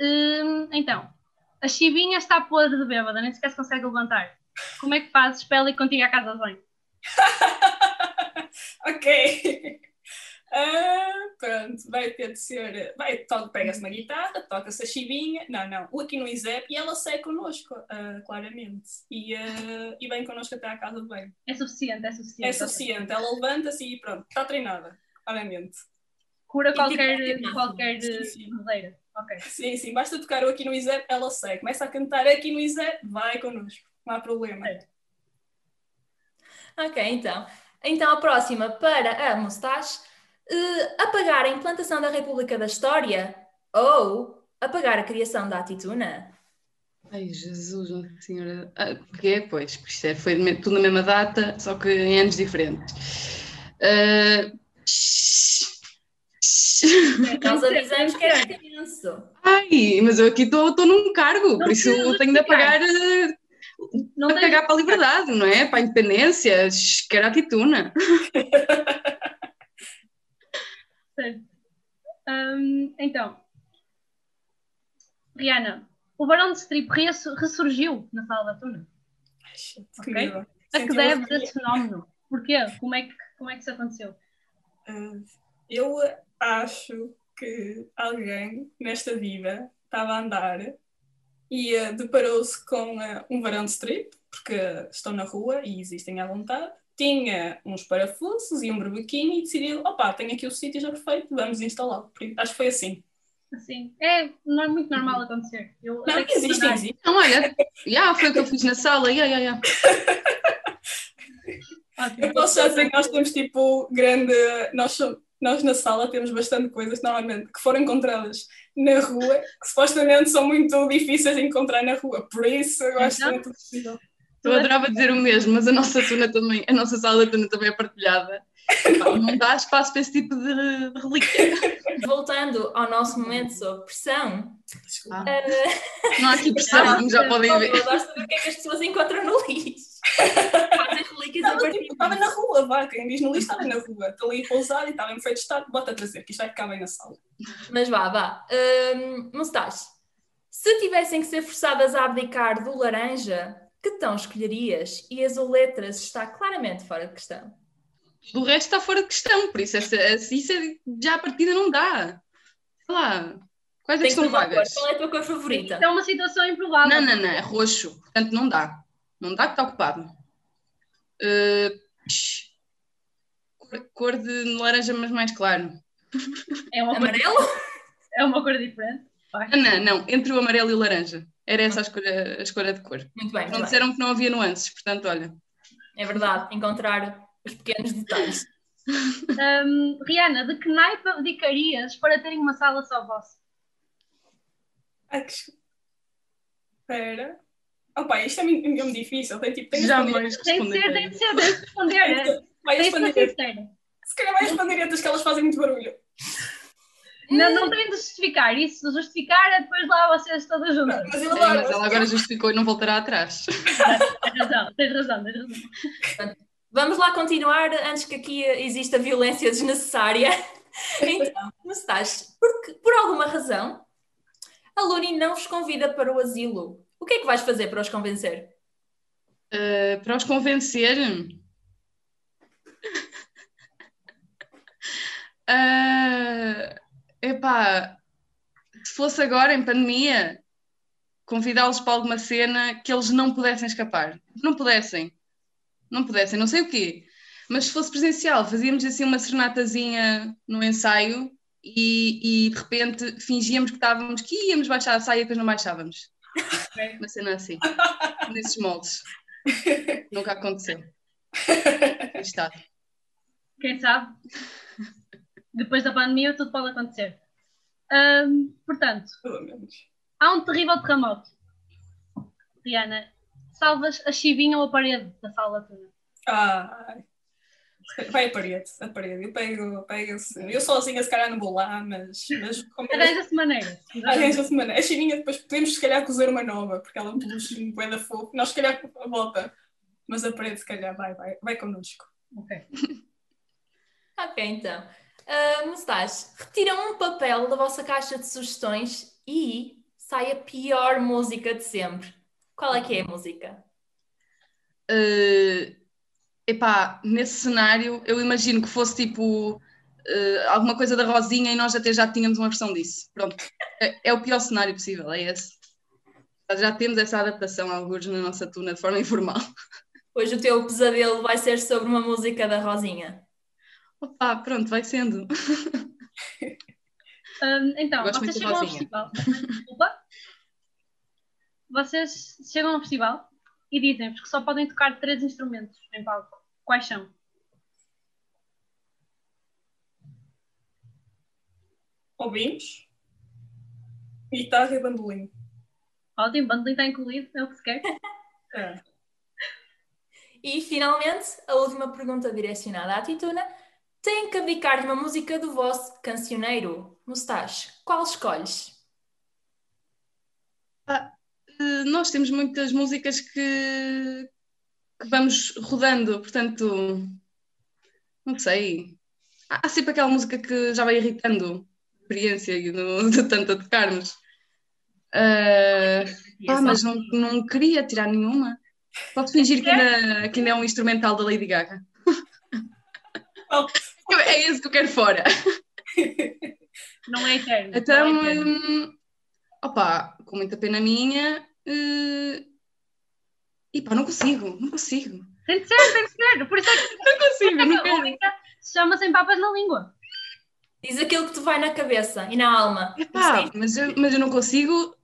Hum, então, a Chibinha está podre de bêbada, nem sequer se consegue levantar. Como é que fazes para ela ir contigo à casa de banho? ok. Ah, pronto, vai ter de ser. Vai, to- pega-se uma guitarra, toca-se a chibinha. Não, não. O aqui no ISEP e ela sai connosco, ah, claramente. E, ah, e vem connosco até à casa de banho. É suficiente, é suficiente. É suficiente. Ela levanta-se e pronto, está treinada, claramente. Cura E qualquer, qualquer sim, sim. madeira. Ok. Sim, sim, basta tocar o aqui no ISEP, ela sai. Começa a cantar aqui no ISEP, vai connosco. Não há problema. Ok, então. Então a próxima para a Mustache. Eh, apagar a implantação da República da História ou apagar a criação da Atituna? Ai, Jesus, Nossa Senhora. Ah, porquê? Pois, porque isto é, foi tudo na mesma data, só que em anos diferentes. Ah, Nós avisamos que é tenso. Ai, mas eu aqui estou num cargo, por isso precisas tenho de apagar, ah, Não tens- apagar para a liberdade, não é? Para a independência, que era a tituna. Certo. Hum, então, Rihanna, o Barão de Strip ressu- ressurgiu na sala da Tuna. Ai, shit, Ok. que medo. A que deves uma- esse fenómeno? Porquê? Como é que, como é que isso aconteceu? Ah, eu acho que alguém nesta vida estava a andar e ah, deparou-se com ah, um varão de strip, porque estão na rua e existem à vontade. Tinha uns parafusos e um berbequim e decidiu: opa, tenho aqui o sítio já perfeito, vamos instalá-lo. Acho que foi assim. Assim, é, não é muito normal acontecer. Eu Não, que existe, mandar- existe. Então, olha, já foi o que eu fiz na sala, já, já, já. Ótimo. Eu posso já dizer que nós temos tipo grande. Nós, nós na sala temos bastante coisas, normalmente, que foram encontradas na rua, que supostamente são muito difíceis de encontrar na rua. Por isso, eu acho que Então? é possível. Eu adorava dizer o mesmo, mas a nossa tuna também, a nossa sala de tuna também é partilhada. Não dá espaço para esse tipo de, de relíquia. Voltando ao nosso momento sob pressão, Ah, eh, Não há aqui pressão, como já podem eu ver. adoro saber o que é que as pessoas encontram no lixo. Fazem relíquias a Estava, partir tipo, estava na rua, vá, quem diz no lixo estava na rua. Está ali pousado e estava em feito de estado, bota a trazer, que isto vai ficar bem na sala. Mas vá, vá. Hum, Mustache, se tivessem que ser forçadas a abdicar do laranja, que tom escolherias? E as letras está claramente fora de questão. Do resto está fora de questão, por isso essa, essa- isso é- já a partida não dá. Sei lá, quais é que cor. vagas? Qual é a tua cor favorita? Isto é uma situação improvável. Não, não, não, é roxo, portanto não dá. Não dá que está ocupado. Uh, cor, cor de laranja, mas mais claro. É cor, Amarelo? é uma cor diferente. Não, não, entre o amarelo e o laranja. Era essa a escolha, a escolha de cor. Muito bem, muito Não bem. disseram que não havia nuances, portanto, olha. É verdade, encontrar os pequenos detalhes. Hum, Rihanna, de que naipe abdicarias para terem uma sala só vossa? Ai, que. Espera. Opa, isto é muito, muito difícil. Tem, tipo, tem que Jamais Tem de ser, responder. tem de ser, tem de responder. Vai sincera. Se calhar vai as pandeiretas que elas fazem muito barulho. Não, não tem de justificar. Isso, de justificar é depois lá vocês todas juntas. Mas adoro. mas ela agora justificou e não voltará atrás. Tens razão, tens razão, tens razão. Vamos lá continuar antes que aqui exista violência desnecessária. Então, Mustache, porque por alguma razão a Luni não os convida para o asilo. O que é que vais fazer para os convencer? Uh, para os convencer. uh, epá, se fosse agora em pandemia, convidá-los para alguma cena que eles não pudessem escapar. Não pudessem. Não pudessem, não sei o quê. Mas se fosse presencial, fazíamos assim uma serenatazinha no ensaio e, e de repente fingíamos que estávamos, que íamos baixar a saia e depois não baixávamos. Uma cena assim, nesses moldes. Nunca aconteceu. Está. Quem sabe? Depois da pandemia tudo pode acontecer. Um, portanto, há um terrível terremoto. Rihanna, salvas a chivinha ou a parede da sala toda? Ah, vai a parede, a parede. Eu pego, pego eu sozinha se calhar não vou lá, mas. mas Arranja-se maneira. Arranja-se maneira. A chivinha depois podemos se calhar cozer uma nova, porque ela é um peluche bué da fofo. Nós se calhar a volta. Mas a parede se calhar vai, vai, vai connosco. Ok. ok, então. Uh, Mustache, retiram um papel da vossa caixa de sugestões e sai a pior música de sempre. Qual é que é a música? Uh, epá, nesse cenário eu imagino que fosse tipo uh, alguma coisa da Rosinha e nós até já tínhamos uma versão disso. Pronto, é, é o pior cenário possível, é esse. Já temos essa adaptação a alguns na nossa tuna de forma informal. Hoje o teu pesadelo vai ser sobre uma música da Rosinha. Opa, pronto, vai sendo. Um, então, vocês chegam ao festival. Desculpa. Vocês chegam ao festival e dizem-vos que só podem tocar três instrumentos em palco. Quais são? Ouvimos. Guitarra e bandolim. Ótimo, bandolim está incluído, é o que se quer. É. E finalmente, a última pergunta direcionada à Tituna têm que abdicar de uma música do vosso cancioneiro. Mustache, qual escolhes? Ah, eh, nós temos muitas músicas que, que, vamos rodando, portanto, não sei. Há sempre aquela música que já vai irritando a experiência de, de tanto a tocarmos. Uh, ah, mas não, não queria tirar nenhuma. Pode fingir que ainda, que ainda é um instrumental da Lady Gaga. Oh. É esse que eu quero fora. Não é eterno. Então, é eterno. Hum, opa, com muita pena minha. Uh, e pá, não consigo, não consigo. Tem de ser, tem de ser. Por isso é que não consigo, é não quero. Se chama sem papas na língua. Diz aquilo que te vai na cabeça e na alma. Epá, mas, eu, mas eu não consigo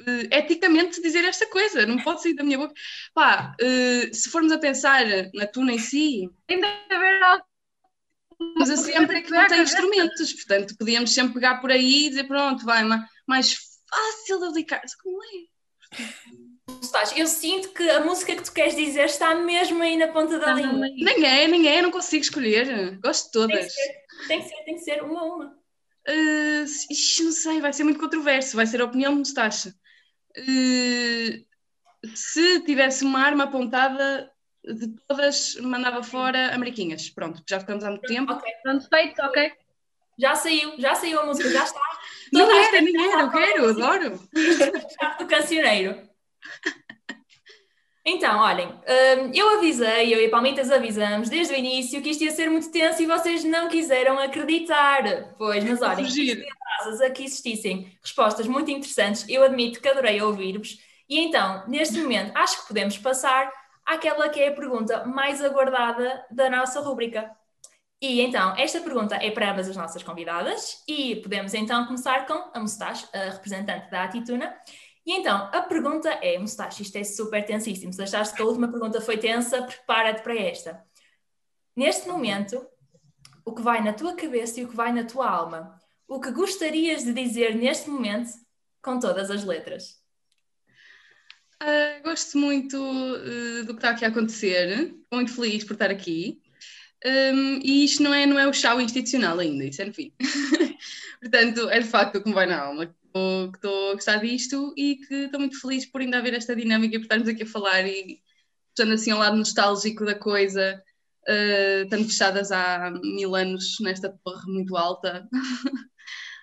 uh, eticamente dizer esta coisa, não pode sair da minha boca. Pá, uh, se formos a pensar na tuna em si. Tem de haver algo mas sempre é que não tem instrumentos, portanto podíamos sempre pegar por aí e dizer pronto, vai, mais fácil de aplicar. Como é? Eu sinto que a música que tu queres dizer está mesmo aí na ponta da língua. Nem é, nem é, não consigo escolher. Gosto de todas. Tem que ser, tem que ser, tem que ser uma a uma. Uh, ixi, não sei, vai ser muito controverso, vai ser a opinião de Mustache. Uh, se tivesse uma arma apontada, de todas mandava fora Ameriquinhas. Pronto, já ficamos há muito tempo. Ok, pronto, feito, ok. Já saiu, já saiu a música, já está. Não nem era, eu quero, adoro. do cancioneiro. Então, olhem, hum, eu avisei, eu e a Palmitas avisamos desde o início que isto ia ser muito tenso e vocês não quiseram acreditar. Pois, mas olhem, se aqui existissem respostas muito interessantes, eu admito que adorei ouvir-vos. E então, neste momento, acho que podemos passar àquela que é a pergunta mais aguardada da nossa rúbrica. E então, esta pergunta é para ambas as nossas convidadas e podemos então começar com a Mustache, a representante da Atituna. E então, a pergunta é, Mustache, isto é super tensíssimo, se achaste que a última pergunta foi tensa, prepara-te para esta. Neste momento, o que vai na tua cabeça e o que vai na tua alma? O que gostarias de dizer neste momento com todas as letras? Uh, gosto muito uh, do que está aqui a acontecer, muito feliz por estar aqui. Um, e isto não é, não é o chá institucional ainda, isso é no fim. Portanto, é de facto que me vai na alma, que estou a gostar disto e que estou muito feliz por ainda haver esta dinâmica e por estarmos aqui a falar e estando assim ao lado nostálgico da coisa, uh, estando fechadas há mil anos nesta torre muito alta.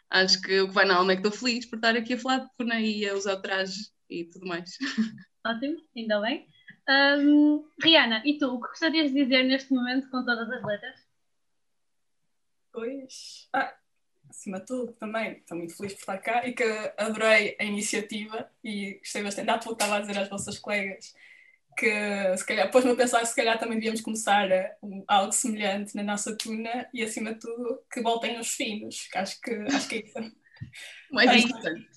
Acho que o que vai na alma é que estou feliz por estar aqui a falar de Puna e a usar o traje e tudo mais. Ótimo, ainda bem. Um, Rihanna, e tu, o que gostarias de dizer neste momento com todas as letras? Pois, ah, acima de tudo, também estou muito feliz por estar cá e que adorei a iniciativa e gostei bastante. Há pouco estava a dizer às vossas colegas que se calhar, pôs-me a pensar que se calhar também devíamos começar um, algo semelhante na nossa tuna e acima de tudo que voltem os finos, que acho que, acho que é isso. Mais Bem, importante.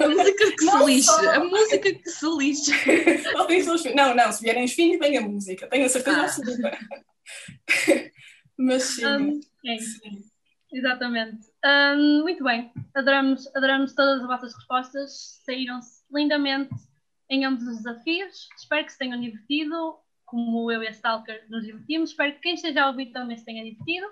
a música que se lixe, a música que se lixe. não, não, se vierem os finos, vem a música, tenho a certeza ah. absoluta. Mas sim. Um, é. sim. Exatamente. Um, muito bem. Adoramos, adoramos todas as vossas respostas. Saíram-se lindamente em ambos os desafios. Espero que se tenham divertido, como eu e a Stalker nos divertimos. Espero que quem esteja a ouvir também se tenha divertido.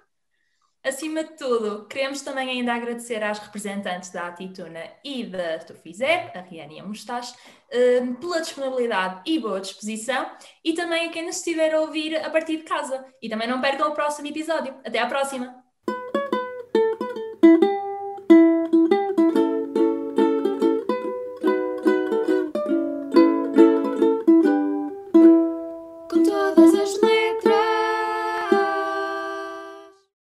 Acima de tudo, queremos também ainda agradecer às representantes da Atituna e da Tufizé, a Rihanna e a Mustache, hum, pela disponibilidade e boa disposição e também a quem nos estiver a ouvir a partir de casa. E também não percam o próximo episódio. Até à próxima!